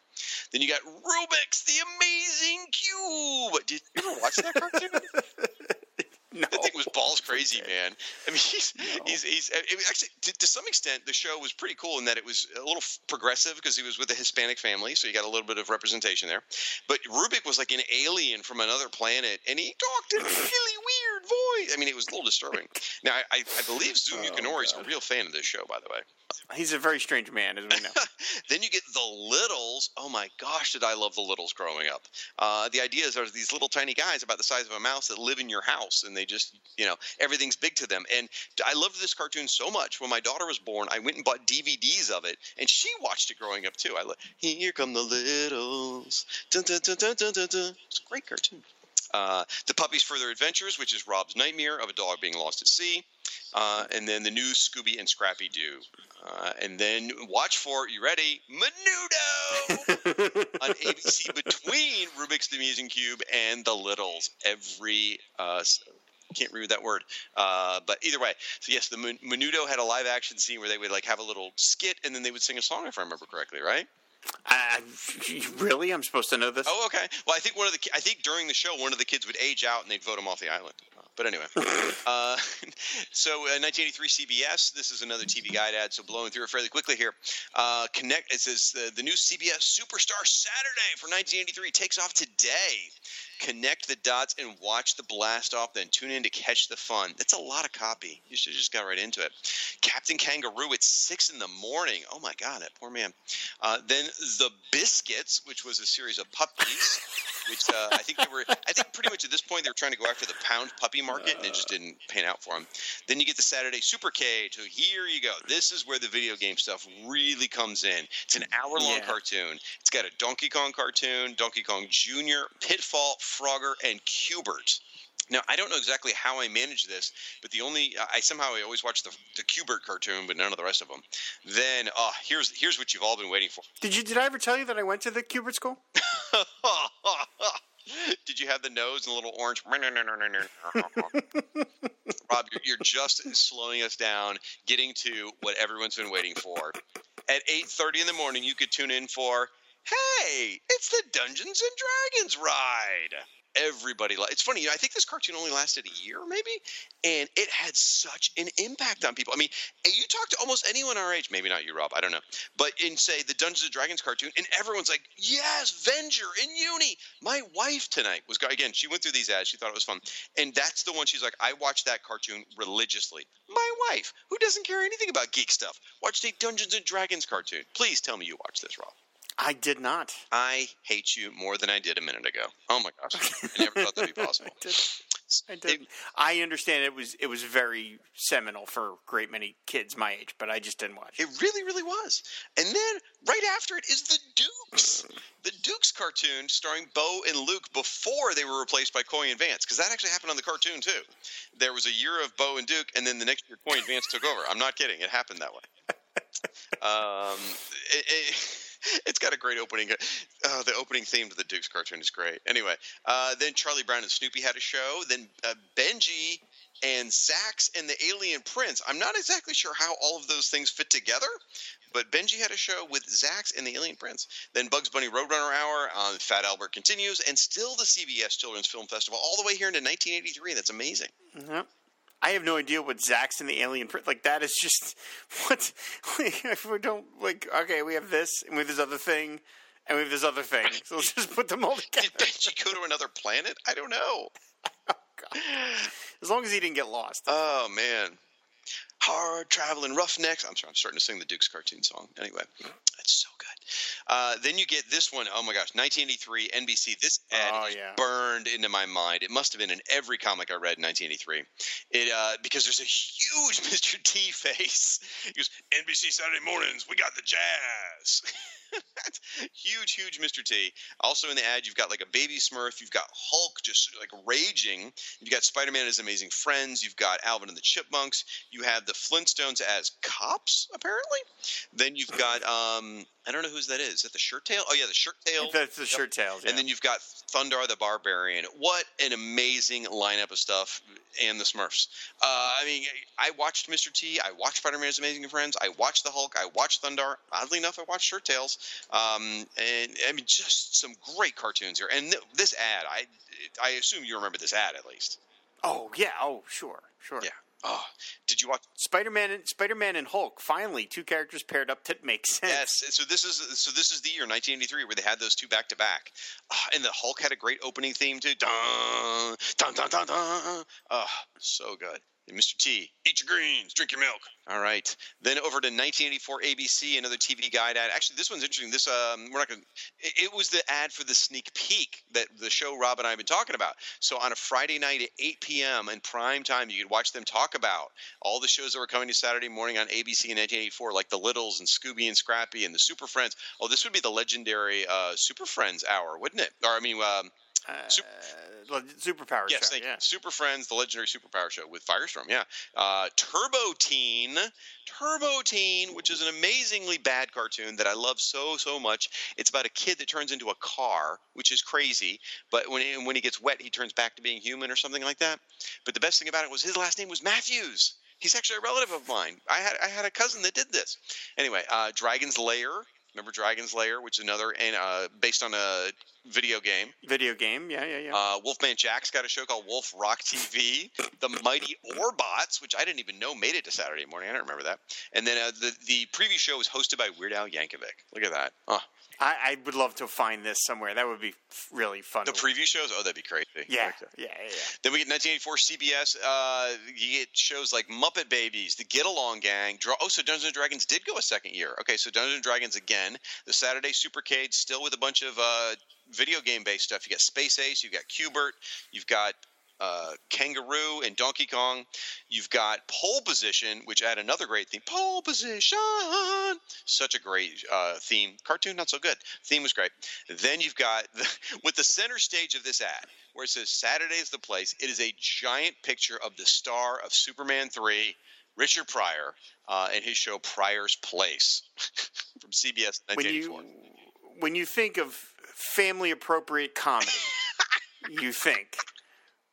[SPEAKER 1] Then you got Rubik's the Amazing Cube. Did you ever watch that cartoon?
[SPEAKER 2] No.
[SPEAKER 1] The thing was balls crazy, man. I mean, he's no. he's, he's actually to, to, some extent the show was pretty cool in that it was a little progressive because he was with a Hispanic family, so you got a little bit of representation there. But Rubik was like an alien from another planet, and he talked really weird voice. I mean, it was a little disturbing. Now, I, I believe Zoom oh, Yukinori is a real fan of this show, by the way.
[SPEAKER 2] He's a very strange man, as we know.
[SPEAKER 1] then you get the Littles. Oh my gosh, did I love the Littles growing up? Uh, the idea is there's these little tiny guys about the size of a mouse that live in your house, and they just, you know, everything's big to them. And I loved this cartoon so much. When my daughter was born, I went and bought DVDs of it, and she watched it growing up too. I lo- here come the littles. Dun, dun, dun, dun, dun, dun, dun. It's a great cartoon. Uh, the Puppy's Further Adventures, which is Rob's nightmare of a dog being lost at sea. Uh, and then the new Scooby and Scrappy Doo. Uh, and then watch for, you ready? Menudo on ABC between Rubik's The Amazing Cube and The Littles every uh, can't read that word. Uh, but either way, so yes, the Menudo had a live action scene where they would like have a little skit and then they would sing a song if I remember correctly, right?
[SPEAKER 2] I, really, I'm supposed to know this.
[SPEAKER 1] Oh, okay. Well, I think one of the I think during the show, one of the kids would age out and they'd vote him off the island. But anyway, uh, so uh, 1983 CBS. This is another TV guide ad. So blowing through it fairly quickly here. Uh, connect. It says the, the new CBS Superstar Saturday for 1983 takes off today connect the dots and watch the blast off, then tune in to catch the fun. That's a lot of copy. You should have just got right into it. Captain Kangaroo at six in the morning. Oh my God, that poor man. Uh, then the Biskitts, which was a series of puppies. Which uh, I think they were. I think pretty much at this point they were trying to go after the pound puppy market, and it just didn't pan out for them. Then you get the Saturday Supercade. So here you go. This is where the video game stuff really comes in. It's an hour long yeah. cartoon. It's got a Donkey Kong cartoon, Donkey Kong Jr., Pitfall, Frogger, and Q*bert. Now I don't know exactly how I manage this, but the only I somehow I always watch the the Q*bert cartoon, but none of the rest of them. Then, uh, here's here's what you've all been waiting for.
[SPEAKER 2] Did you did I ever tell you that I went to the Q*bert school?
[SPEAKER 1] did you have the nose and a little orange? Rob, you're, you're just slowing us down, getting to what everyone's been waiting for. At 8:30 in the morning, you could tune in for hey, it's the Dungeons and Dragons ride. Everybody, it's funny. I think this cartoon only lasted a year, maybe, and it had such an impact on people. I mean, you talk to almost anyone our age, maybe not you, Rob, I don't know, but in say the Dungeons and Dragons cartoon, and everyone's like, "Yes, Venger in uni." My wife tonight was again. She went through these ads. She thought it was fun, and that's the one. She's like, "I watched that cartoon religiously." My wife, who doesn't care anything about geek stuff, watched a Dungeons and Dragons cartoon. Please tell me you watched this, Rob.
[SPEAKER 2] I did not.
[SPEAKER 1] I hate you more than I did a minute ago. Oh my gosh. I never thought that'd be possible.
[SPEAKER 2] I, did. I understand it was it was very seminal for a great many kids my age, but I just didn't watch.
[SPEAKER 1] It really, really was. And then right after it is the Dukes, the Dukes cartoon starring Bo and Luke before they were replaced by Coy and Vance, because that actually happened on the cartoon too. There was a year of Bo and Duke, and then the next year Coy and Vance took over. I'm not kidding; it happened that way. Um, it, it, it's got a great opening. Uh, the opening theme to the Dukes cartoon is great. Anyway, uh, then Charlie Brown and Snoopy had a show. Then uh, Benji and Zax and the Alien Prince. I'm not exactly sure how all of those things fit together, but Benji had a show with Zax and the Alien Prince. Then Bugs Bunny Roadrunner Hour on Fat Albert continues, and still the CBS Children's Film Festival all the way here into 1983. That's amazing.
[SPEAKER 2] Yep. I have no idea what Zax in the Alien Prince. like. That is just what if we don't like. Okay, we have this and we have this other thing, and we have this other thing. So let's just put them all together.
[SPEAKER 1] Did Benji go to another planet? I don't know.
[SPEAKER 2] Oh, as long as he didn't get lost.
[SPEAKER 1] Oh man, hard traveling roughnecks. I'm sorry, I'm starting to sing the Dukes cartoon song. Anyway, that's so. Uh, then you get this one. Oh my gosh, 1983 NBC. This ad
[SPEAKER 2] Oh, yeah.
[SPEAKER 1] burned into my mind. It must have been in every comic I read in 1983. It uh, because there's a huge Mr. T face. He goes, NBC Saturday mornings. We got the jazz. huge, huge Mr. T. Also in the ad, you've got like a baby Smurf. You've got Hulk just like raging. You've got Spider Man and his amazing friends. You've got Alvin and the Chipmunks. You have the Flintstones as cops, apparently. Then you've got um, I don't know whose that is. Is that the Shirt Tale? Oh yeah, the Shirt Tale.
[SPEAKER 2] That's the Shirt Tales. Yeah.
[SPEAKER 1] And then you've got Thundarr the Barbarian. What an amazing lineup of stuff, and the Smurfs. Uh, I mean, I watched Mr. T. I watched Spider Man's Amazing Friends. I watched the Hulk. I watched Thundarr. Oddly enough, I watched Shirt Tales. Um, and I mean, just some great cartoons here. And th- this ad, I I assume you remember this ad at least.
[SPEAKER 2] oh yeah. Oh sure, sure.
[SPEAKER 1] Yeah. Oh, did you watch?
[SPEAKER 2] Spider Man and Spider Man and Hulk. Finally, two characters paired up that makes sense.
[SPEAKER 1] Yes. So this is so this is the year 1983 where they had those two back to back, Ah, and the Hulk had a great opening theme too. Dun dun dun dun dun. Oh, so good. Mr. T, eat your greens, drink your milk. All right. Then over to 1984 ABC, another TV guide ad. Actually, this one's interesting. This um, we're not going. to It was the ad for the sneak peek that the show Rob and I have been talking about. So on a Friday night at 8 p.m. in prime time, you could watch them talk about all the shows that were coming to Saturday morning on ABC in 1984, like the Littles and Scooby and Scrappy and the Super Friends. Oh, this would be the legendary uh, Super Friends hour, wouldn't it? Or I mean. Um,
[SPEAKER 2] Uh,
[SPEAKER 1] Super-
[SPEAKER 2] superpower.
[SPEAKER 1] Yes,
[SPEAKER 2] show, yeah.
[SPEAKER 1] Super Friends, the legendary superpower show with Firestorm. Yeah. Uh, Turbo Teen. Turbo Teen, which is an amazingly bad cartoon that I love so, so much. It's about a kid that turns into a car, which is crazy. But when he, when he gets wet, he turns back to being human or something like that. But the best thing about it was his last name was Matthews. He's actually a relative of mine. I had I had a cousin that did this. Anyway, uh, Dragon's Lair. Remember Dragon's Lair, which is another and uh, based on a video game.
[SPEAKER 2] Video game. Yeah, yeah, yeah.
[SPEAKER 1] Uh, Wolfman Jack's got a show called Wolf Rock TV. the Mighty Orbots, which I didn't even know made it to Saturday morning. I don't remember that. And then uh, the the preview show was hosted by Weird Al Yankovic. Look at that. Oh,
[SPEAKER 2] I, I would love to find this somewhere. That would be really fun.
[SPEAKER 1] the preview shows. Oh, that'd be crazy.
[SPEAKER 2] Yeah,
[SPEAKER 1] like
[SPEAKER 2] yeah, yeah, yeah.
[SPEAKER 1] Then we get 1984 CBS. Uh, you get shows like Muppet Babies, The Get Along Gang. Draw- oh, so Dungeons and Dragons did go a second year. Okay, so Dungeons and Dragons again. The Saturday Supercade still with a bunch of uh, video game based stuff. You got Space Ace. You've got Q*bert. You've got uh, Kangaroo and Donkey Kong. You've got Pole Position, which add another great theme. Pole Position, such a great uh, theme. Cartoon not so good. Theme was great. Then you've got the, with the center stage of this ad, where it says Saturday is the place. It is a giant picture of the star of Superman three. Richard Pryor uh, and his show Pryor's Place from CBS
[SPEAKER 2] When
[SPEAKER 1] 1984.
[SPEAKER 2] you when you think of family appropriate comedy, you think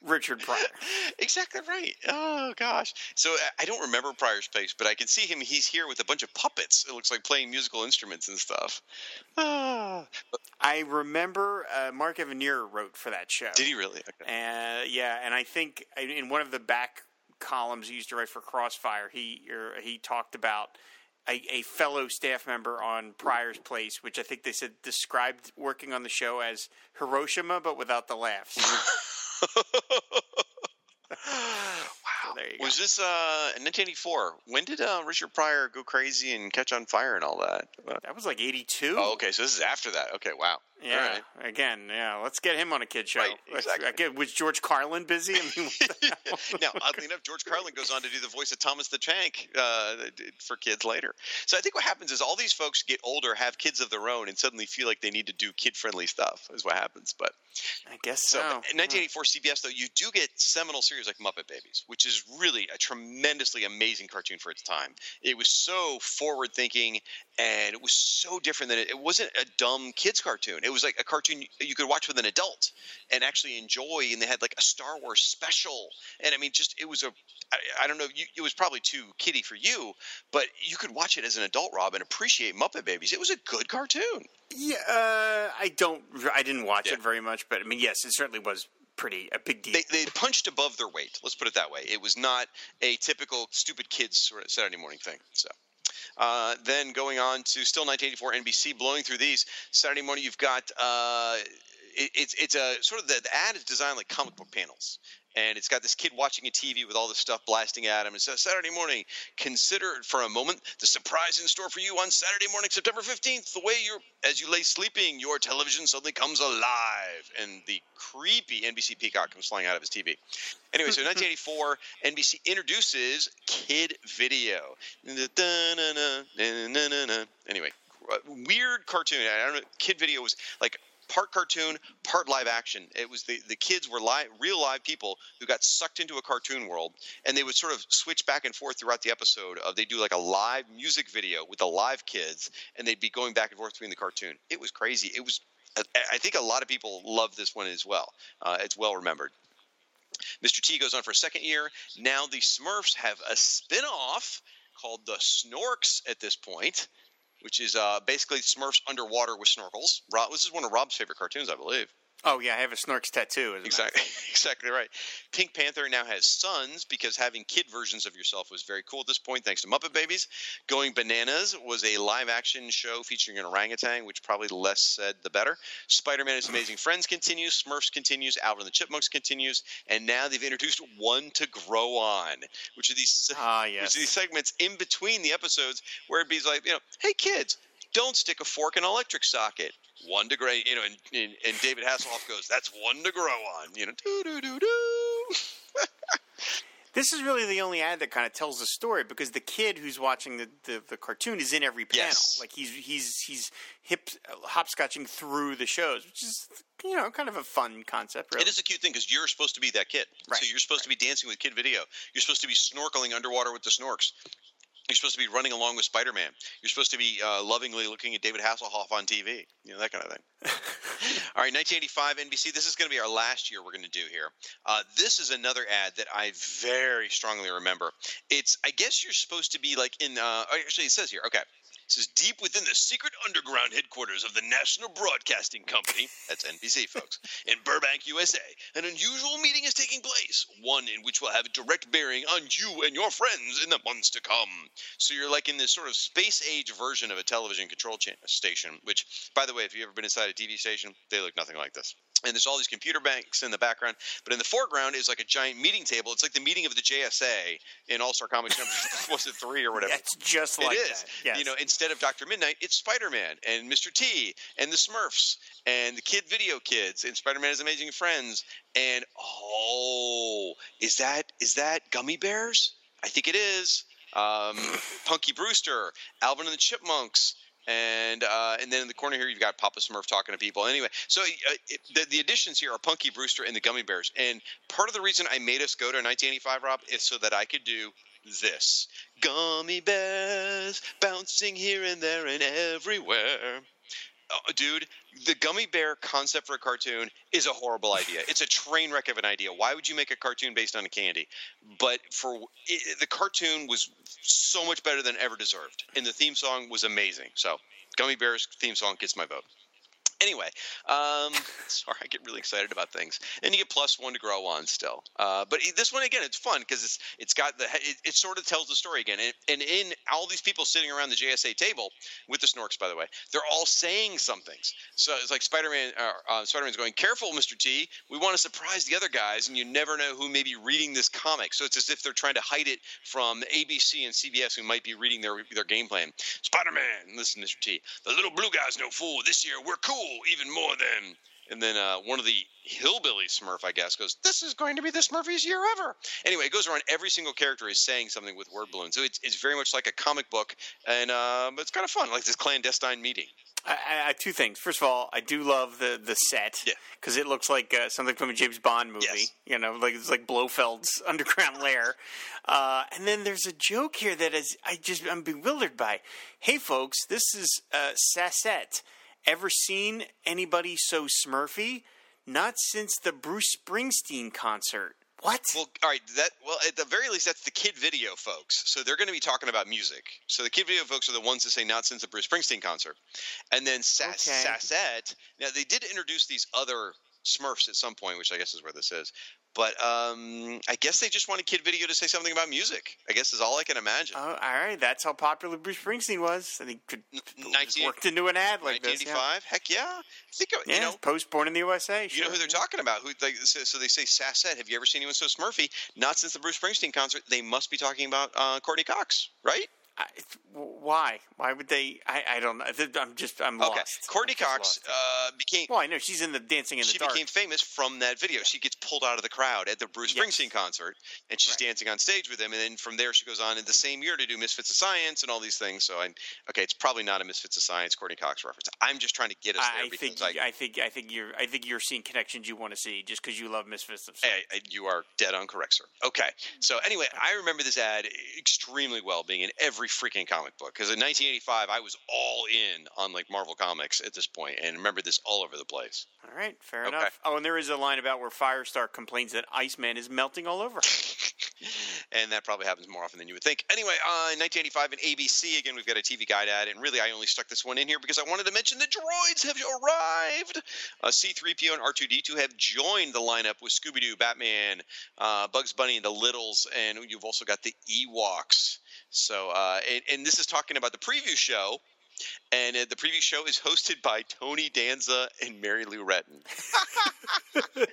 [SPEAKER 2] Richard Pryor.
[SPEAKER 1] Exactly right. Oh gosh. So uh, I don't remember Pryor's Place, but I can see him. He's here with a bunch of puppets. It looks like playing musical instruments and stuff. Ah.
[SPEAKER 2] I remember uh, Mark Evanier wrote for that show.
[SPEAKER 1] did he really? Okay.
[SPEAKER 2] Uh, yeah, and I think in- in one of the back columns he used to write for Crossfire, he or he talked about a, a fellow staff member on Pryor's Place, which I think they said described working on the show as Hiroshima, but without the laughs.
[SPEAKER 1] wow.
[SPEAKER 2] you go.
[SPEAKER 1] Was this uh, in 1984? When did uh, Richard Pryor go crazy and catch on fire and all that?
[SPEAKER 2] That was like '82.
[SPEAKER 1] oh, okay. So this is after that. Okay. Wow. Yeah. All right.
[SPEAKER 2] Again, yeah. Let's get him on a kid show.
[SPEAKER 1] Right, exactly.
[SPEAKER 2] Again, was George Carlin busy? I mean,
[SPEAKER 1] now, oddly enough, George Carlin goes on to do the voice of Thomas the Tank uh, for kids later. So I think what happens is all these folks get older, have kids of their own, and suddenly feel like they need to do kid-friendly stuff. Is what happens. But
[SPEAKER 2] I guess so. so.
[SPEAKER 1] In 1984 CBS, though, you do get seminal series like Muppet Babies, which is really a tremendously amazing cartoon for its time. It was so forward-thinking, and it was so different than it, it wasn't a dumb kids cartoon. It was like a cartoon you could watch with an adult and actually enjoy. And they had like a Star Wars special, and I mean, just it was a I, I don't know, you, it was probably too kiddie for you, but you could watch it as an adult, Rob, and appreciate Muppet Babies. It was a good cartoon.
[SPEAKER 2] Yeah, uh, I don't, I didn't watch yeah. it very much, but I mean, yes, it certainly was pretty a big deal.
[SPEAKER 1] They, they, punched above their weight. Let's put it that way. It was not a typical stupid kids sort of Saturday morning thing. So. Uh, then going on to still 1984 NBC, blowing through these. Saturday morning, you've got uh, it, it's it's a sort of the, the ad is designed like comic book panels, and it's got this kid watching a TV with all this stuff blasting at him. It says Saturday morning, consider for a moment the surprise in store for you on Saturday morning, September 15th. The way you're, as you lay sleeping, your television suddenly comes alive, and the creepy NBC Peacock comes flying out of his TV. Anyway, so 1984, mm-hmm. NBC introduces Kid Video. Anyway, weird cartoon. I don't know. Kid Video was like part cartoon, part live action. It was the the kids were live, real live people who got sucked into a cartoon world, and they would sort of switch back and forth throughout the episode. Of they do like a live music video with the live kids, and they'd be going back and forth between the cartoon. It was crazy. It was. I think a lot of people love this one as well. Uh, it's well remembered. Mr. T goes on for a second year. Now the Smurfs have a spin off called the Snorks at this point which is uh, basically Smurfs underwater with snorkels. Rob, this is one of Rob's favorite cartoons, I believe.
[SPEAKER 2] Oh yeah, I have a Snorks tattoo.
[SPEAKER 1] exactly, exactly right. Pink Panther now has sons because having kid versions of yourself was very cool at this point, thanks to Muppet Babies. Going Bananas was a live-action show featuring an orangutan, which probably less said the better. Spider-Man: His Amazing Friends continues, Smurfs continues, Alvin and the Chipmunks continues, and now they've introduced One to Grow On, which are these
[SPEAKER 2] ah, yes.
[SPEAKER 1] which are these segments in between the episodes where it'd be like, you know, hey kids, don't stick a fork in an electric socket. One to grow, you know, and, and, and David Hasselhoff goes, that's one to grow on, you know, doo doo doo doo.
[SPEAKER 2] This is really the only ad that kind of tells the story because the kid who's watching the, the, the cartoon is in every panel.
[SPEAKER 1] Yes.
[SPEAKER 2] Like he's he's he's hip hopscotching through the shows, which is you know kind of a fun concept. Really.
[SPEAKER 1] It is a cute thing because you're supposed to be that kid.
[SPEAKER 2] Right.
[SPEAKER 1] So you're supposed
[SPEAKER 2] right.
[SPEAKER 1] to be dancing with kid video. You're supposed to be snorkeling underwater with the snorks. You're supposed to be running along with Spider Man. You're supposed to be uh, lovingly looking at David Hasselhoff on TV. You know, that kind of thing. All right, 1985 NBC. This is going to be our last year we're going to do here. Uh, this is another ad that I very strongly remember. It's, I guess you're supposed to be like in, uh, actually, it says here, okay. Is deep within the secret underground headquarters of the National Broadcasting Company, that's NBC, folks, in Burbank, USA. An unusual meeting is taking place, one in which will have a direct bearing on you and your friends in the months to come. So you're like in this sort of space age version of a television control cha- uh, station, which, by the way, if you've ever been inside a TV station, they look nothing like this and there's all these computer banks in the background. But in the foreground is like a giant meeting table. It's like the meeting of the JSA in All Star Comics number was it three or whatever?
[SPEAKER 2] It's just like
[SPEAKER 1] it is.
[SPEAKER 2] That. Yes.
[SPEAKER 1] You know, instead of Doctor Midnight, it's Spider Man and Mr. T and the Smurfs and the Kid Video Kids and Spider Man's Amazing Friends. And oh, is that is that Gummy Bears? I think it is. Um, Punky Brewster, Alvin and the Chipmunks and uh, and then in the corner here you've got Papa Smurf talking to people. Anyway, so uh, it, the, the additions here are Punky Brewster and the Gummy Bears, and part of the reason I made us go to 1985, Rob, is so that I could do this: Gummy Bears bouncing here and there and everywhere. Uh, dude, the gummy bear concept for a cartoon is a horrible idea. It's a train wreck of an idea. Why would you make a cartoon based on a candy? But for it, the cartoon was so much better than ever deserved, and the theme song was amazing. So, Gummy Bears theme song gets my vote. Anyway, um, sorry, I get really excited about things, and you get plus one to grow on still. Uh, but this one again, it's fun because it's it's got the it, it, sort of tells the story again, and, and in all these people sitting around the JSA table with the Snorks, by the way, they're all saying some things. So it's like Spider-Man, uh, uh, Spider-Man's going, "Careful, Mr. T, we want to surprise the other guys, and you never know who may be reading this comic." So it's as if they're trying to hide it from ABC and CBS, who might be reading their their game plan. Spider-Man, listen, Mr. T, the little blue guy's no fool. This year we're cool even more than. And then uh, one of the hillbilly Smurf, I guess, goes, "This is going to be the Smurfiest year ever." Anyway, it goes around. Every single character is saying something with word balloons, so it's, it's very much like a comic book, and uh, but it's kind of fun, like this clandestine meeting.
[SPEAKER 2] I, I, two things. First of all, I do love the the set
[SPEAKER 1] Yeah.
[SPEAKER 2] because it looks like uh, something from a James Bond movie.
[SPEAKER 1] Yes.
[SPEAKER 2] You know, like it's like Blofeld's underground lair. Uh, and then there's a joke here that is I just I'm bewildered by. Hey, folks, this is uh, Sassette. Ever seen anybody so Smurfy? Not since the Bruce Springsteen concert. What?
[SPEAKER 1] Well, all right. That well, at the very least, that's the kid video folks. So they're going to be talking about music. So the kid video folks are the ones that say not since the Bruce Springsteen concert, and then Sass-
[SPEAKER 2] Okay.
[SPEAKER 1] Sassette. Now they did introduce these other Smurfs at some point, which I guess is where this is. But um, I guess they just wanted kid video to say something about music. I guess is all I can imagine.
[SPEAKER 2] Oh, all right, that's how popular Bruce Springsteen was. I think could just
[SPEAKER 1] 19
[SPEAKER 2] worked into an ad like this. yeah.
[SPEAKER 1] Heck yeah. I think uh,
[SPEAKER 2] Yeah,
[SPEAKER 1] you know.
[SPEAKER 2] post born in the USA.
[SPEAKER 1] You know who they're talking about? Who so so they say Sassette. Have you ever seen anyone so Smurfy? Not since the Bruce Springsteen concert. They must be talking about uh, Courteney Cox, right?
[SPEAKER 2] I, why? Why would they? I, I don't know. I'm just I'm
[SPEAKER 1] Okay.
[SPEAKER 2] lost.
[SPEAKER 1] Courteney
[SPEAKER 2] I'm
[SPEAKER 1] Cox
[SPEAKER 2] lost.
[SPEAKER 1] uh, became
[SPEAKER 2] well, I know she's in the Dancing in the
[SPEAKER 1] she
[SPEAKER 2] Dark.
[SPEAKER 1] became famous from that video. She gets pulled out of the crowd at the Bruce
[SPEAKER 2] Yes.
[SPEAKER 1] Springsteen concert, and she's
[SPEAKER 2] Right.
[SPEAKER 1] dancing on stage with him. And then from there, she goes on in the same year to do Misfits of Science and all these things. So I, okay, it's probably not a Misfits of Science Courteney Cox reference. I'm just trying to get us there
[SPEAKER 2] I think
[SPEAKER 1] I,
[SPEAKER 2] I think I think you're I think you're seeing connections you want to see just because you love Misfits of
[SPEAKER 1] Science. Hey, you are dead on correct, sir. Okay. So anyway, I remember this ad extremely well, being in every freaking comic book. Because in 1985, I was all in on like Marvel Comics at this point, and remember this all over the place.
[SPEAKER 2] All right, fair
[SPEAKER 1] Okay.
[SPEAKER 2] enough. Oh, and there is a line about where Firestar complains that Iceman is melting all over.
[SPEAKER 1] and that probably happens more often than you would think. Anyway, uh, in 1985 in ABC, again, we've got a TV guide ad, and really, I only stuck this one in here because I wanted to mention the droids have arrived. Uh, C3PO and R2D2 have joined the lineup with Scooby Doo, Batman, uh, Bugs Bunny, and the Littles, and you've also got the Ewoks. So, uh, and, and this is talking about the preview show. And uh, the preview show is hosted by Tony Danza and Mary Lou Retton.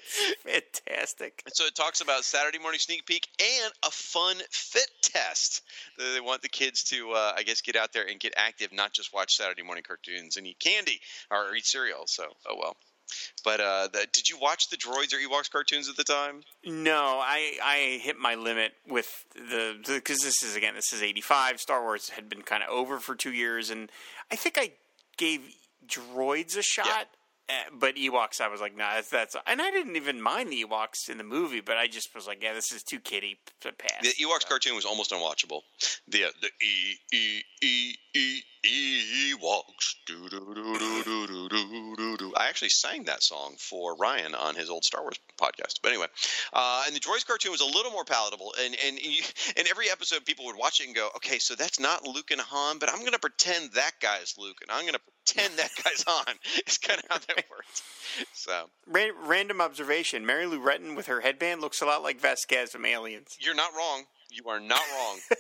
[SPEAKER 2] Fantastic.
[SPEAKER 1] And so it talks about Saturday morning sneak peek and a fun fit test. They want the kids to, uh, I guess, get out there and get active, not just watch Saturday morning cartoons and eat candy or eat cereal. So, oh well. But uh, the, did you watch the Droids or Ewoks cartoons at the time?
[SPEAKER 2] No, I I hit my limit with the because this is again this is eighty five. Star Wars had been kind of over for two years, and I think I gave droids a shot. Uh, but Ewoks, I was like, nah, that's, that's, and I didn't even mind the Ewoks in the movie, but I just was like, yeah, this is too kiddie to pass.
[SPEAKER 1] The Ewoks cartoon was almost unwatchable. The uh, the E E E E Ewoks. Do, I actually sang that song for Ryan on his old Star Wars podcast. But anyway, uh, and the droids cartoon was a little more palatable. And and you, and every episode, people would watch it and go, "Okay, so that's not Luke and Han, but I'm going to pretend that guy's Luke, and I'm going to pretend that guy's Han." It's kind of how that works. So
[SPEAKER 2] random observation: Mary Lou Retton with her headband looks a lot like Vasquez from Aliens.
[SPEAKER 1] You're not wrong. You are not wrong.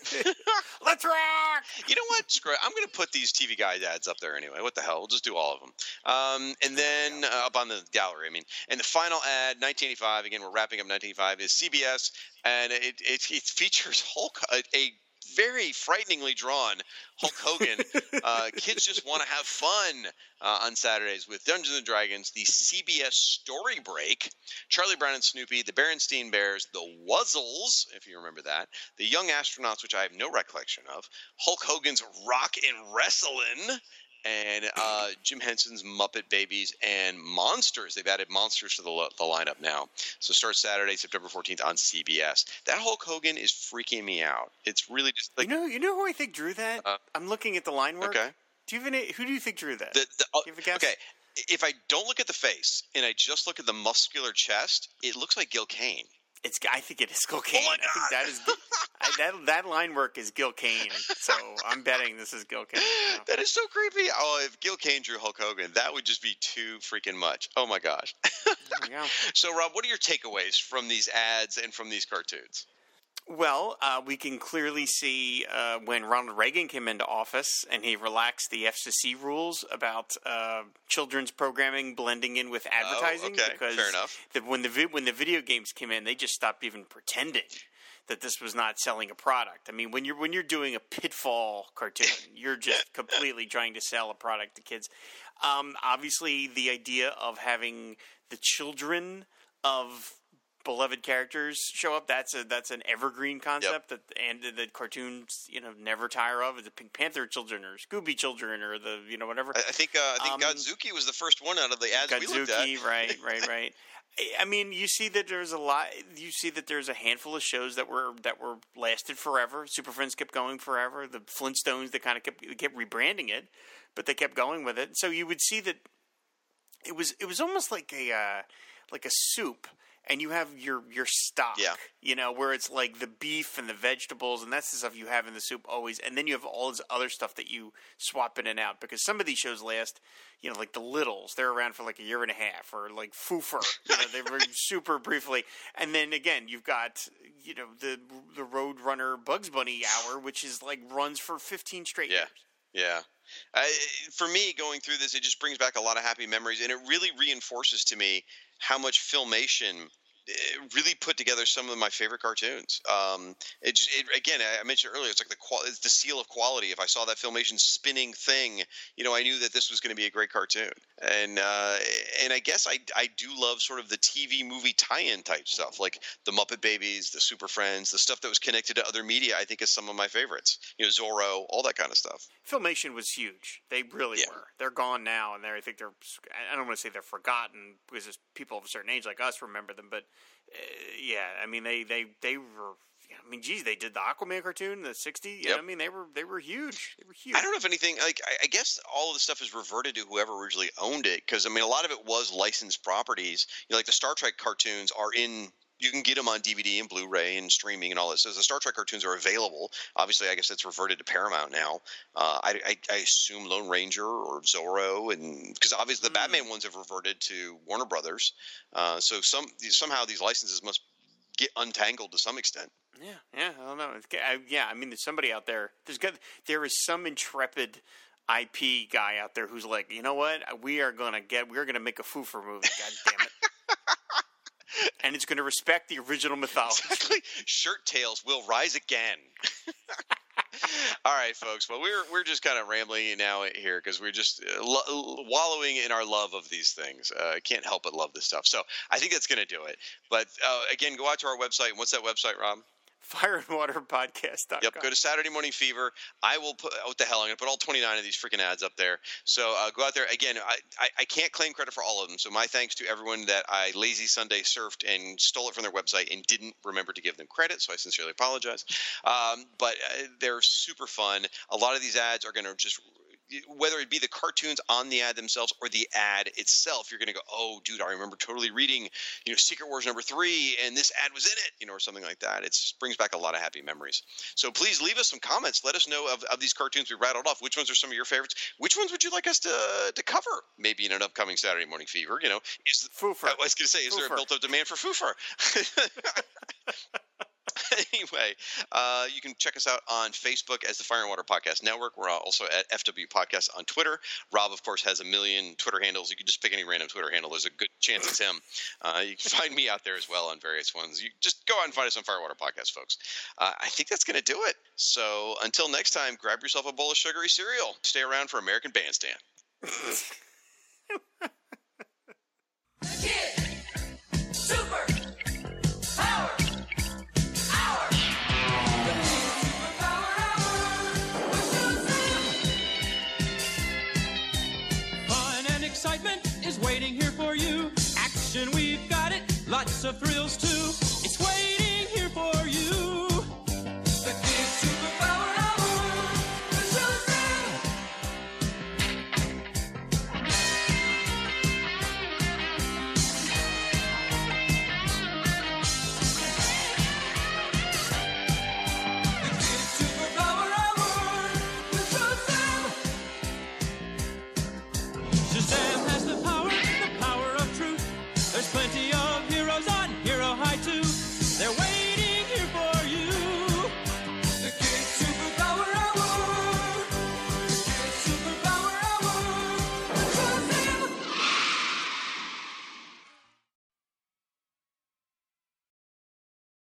[SPEAKER 2] Let's rock!
[SPEAKER 1] You know what? Screw it. I'm going to put these TV guide ads up there anyway. What the hell? We'll just do all of them. Um, and then uh, up on the gallery, I mean. And the final ad, 1985. Again, we're wrapping up 1985. Is CBS, and it it, it features Hulk, a, a very frighteningly drawn Hulk Hogan. uh, kids just want to have fun uh, on Saturdays with Dungeons and Dragons, the CBS Story Break, Charlie Brown and Snoopy, the Berenstein Bears, the Wuzzles, if you remember that, the Young Astronauts, which I have no recollection of, Hulk Hogan's Rock and Wrestling. And uh, Jim Henson's Muppet Babies and Monsters. They've added Monsters to the, the lineup now. So start Saturday, September 14th on CBS. That Hulk Hogan is freaking me out. It's really just like
[SPEAKER 2] you know, you know who I think drew that?
[SPEAKER 1] Uh,
[SPEAKER 2] I'm looking at the line work.
[SPEAKER 1] okay.
[SPEAKER 2] Do you have any? Who do you think drew that?
[SPEAKER 1] The, the, uh,
[SPEAKER 2] Do you have a guess?
[SPEAKER 1] Okay, if I don't look at the face and I just look at the muscular chest, it looks like Gil Kane.
[SPEAKER 2] It's. I think it is Gil Kane.
[SPEAKER 1] Oh my
[SPEAKER 2] I think
[SPEAKER 1] God.
[SPEAKER 2] that is I, that that line work is Gil Kane. So I'm betting this is Gil Kane.
[SPEAKER 1] That is so creepy. Oh, if Gil Kane drew Hulk Hogan, that would just be too freaking much. Oh my gosh.
[SPEAKER 2] There we go.
[SPEAKER 1] so, Rob, what are your takeaways from these ads and from these cartoons?
[SPEAKER 2] Well, uh, we can clearly see uh, when Ronald Reagan came into office and he relaxed the FCC rules about uh, children's programming blending in with advertising.
[SPEAKER 1] Oh, okay.
[SPEAKER 2] because
[SPEAKER 1] Fair enough.
[SPEAKER 2] The, when the vi- when the video games came in, they just stopped even pretending that this was not selling a product. I mean, when you're when you're doing a pitfall cartoon, you're just completely trying to sell a product to kids. Um, obviously, the idea of having the children of beloved characters show up. That's a that's an evergreen concept yep. that and the cartoons you know never tire of. The Pink Panther children or Scooby children or the you know whatever.
[SPEAKER 1] I, I think uh, I think um, Godzooky was the first one out of the ads
[SPEAKER 2] Godzooky,
[SPEAKER 1] we looked at.
[SPEAKER 2] right, right, right. I mean, you see that there's a lot. You see that there's a handful of shows that were that were lasted forever. Super Friends kept going forever. The Flintstones they kind of kept kept rebranding it, but they kept going with it. So you would see that it was it was almost like a uh, like a soup and you have your your stock,
[SPEAKER 1] yeah.
[SPEAKER 2] you know, where it's like the beef and the vegetables, and that's the stuff you have in the soup always, and then you have all this other stuff that you swap in and out because some of these shows last, you know, like the Littles, they're around for like a year and a half, or like Foofur, you know, they were super briefly, and then again you've got you know the the Roadrunner Bugs Bunny hour, which is like runs for fifteen straight
[SPEAKER 1] yeah.
[SPEAKER 2] years.
[SPEAKER 1] Yeah. I, for me, going through this, it just brings back a lot of happy memories, and it really reinforces to me how much filmation really put together some of my favorite cartoons. Um, it, just, it, again, I mentioned earlier, it's like the qual- it's the seal of quality. If I saw that filmation spinning thing, you know, I knew that this was going to be a great cartoon. And uh, and I guess I I do love sort of the TV movie tie-in type stuff, like the Muppet Babies, the Super Friends, the stuff that was connected to other media. I think is some of my favorites. You know, Zorro, all that kind of stuff.
[SPEAKER 2] Filmation was huge. They really yeah. were. They're gone now, and I think they're. I don't want to say they're forgotten because people of a certain age like us remember them, but Uh, yeah, I mean they they they were. I mean, geez, they did the Aquaman cartoon in the '60s. Yep. I mean, they were they were huge. They were huge.
[SPEAKER 1] I don't know if anything like I, I guess all of the stuff is reverted to whoever originally owned it because I mean a lot of it was licensed properties. You know, like the Star Trek cartoons are in you can get them on DVD and Blu-ray and streaming and all this. So the Star Trek cartoons are available. Obviously, I guess it's reverted to Paramount now. Uh, I, I, I, assume Lone Ranger or Zorro, and because obviously the mm. Batman ones have reverted to Warner Brothers. Uh, so some somehow these licenses must get untangled to some extent.
[SPEAKER 2] Yeah, yeah, I don't know. I, yeah, I mean, there's somebody out there. There's got there is some intrepid IP guy out there who's like, you know what? We are gonna get. We're gonna make a Foofur movie. God damn it. and it's going to respect the original mythology.
[SPEAKER 1] Exactly. Shirt Tales will rise again. All right, folks. Well, we're we're just kind of rambling now here because we're just uh, lo- wallowing in our love of these things. I uh, can't help but love this stuff. So I think that's going to do it. But uh, again, go out to our website. What's that website, Rob?
[SPEAKER 2] fireandwaterpodcast.com.
[SPEAKER 1] Yep, go to Saturday Morning Fever. I will put, what the hell, I'm going to put all 29 of these freaking ads up there. So uh, go out there. Again, I, I, I, can't claim credit for all of them. So my thanks to everyone that I lazy Sunday surfed and stole it from their website and didn't remember to give them credit. So I sincerely apologize. Um, but uh, they're super fun. A lot of these ads are going to just whether it be the cartoons on the ad themselves or the ad itself, you're going to go, oh, dude, I remember totally reading, you know, Secret Wars number three, and this ad was in it, you know, or something like that. It brings back a lot of happy memories. So please leave us some comments. Let us know of, of these cartoons we rattled off. Which ones are some of your favorites? Which ones would you like us to to cover? Maybe in an upcoming Saturday Morning Fever. You know,
[SPEAKER 2] is Foofur.
[SPEAKER 1] I was going to say, is Foofur. there a built-up demand for Foofur? anyway, uh, you can check us out on Facebook as the Fire and Water Podcast Network. We're also at FW Podcast on Twitter. Rob, of course, has a million Twitter handles. You can just pick any random Twitter handle. There's a good chance it's him. Uh, you can find me out there as well on various ones. You just go out and find us on Fire and Water Podcast, folks. Uh, I think that's going to do it. So until next time, grab yourself a bowl of sugary cereal. Stay around for American Bandstand.
[SPEAKER 3] of thrills too.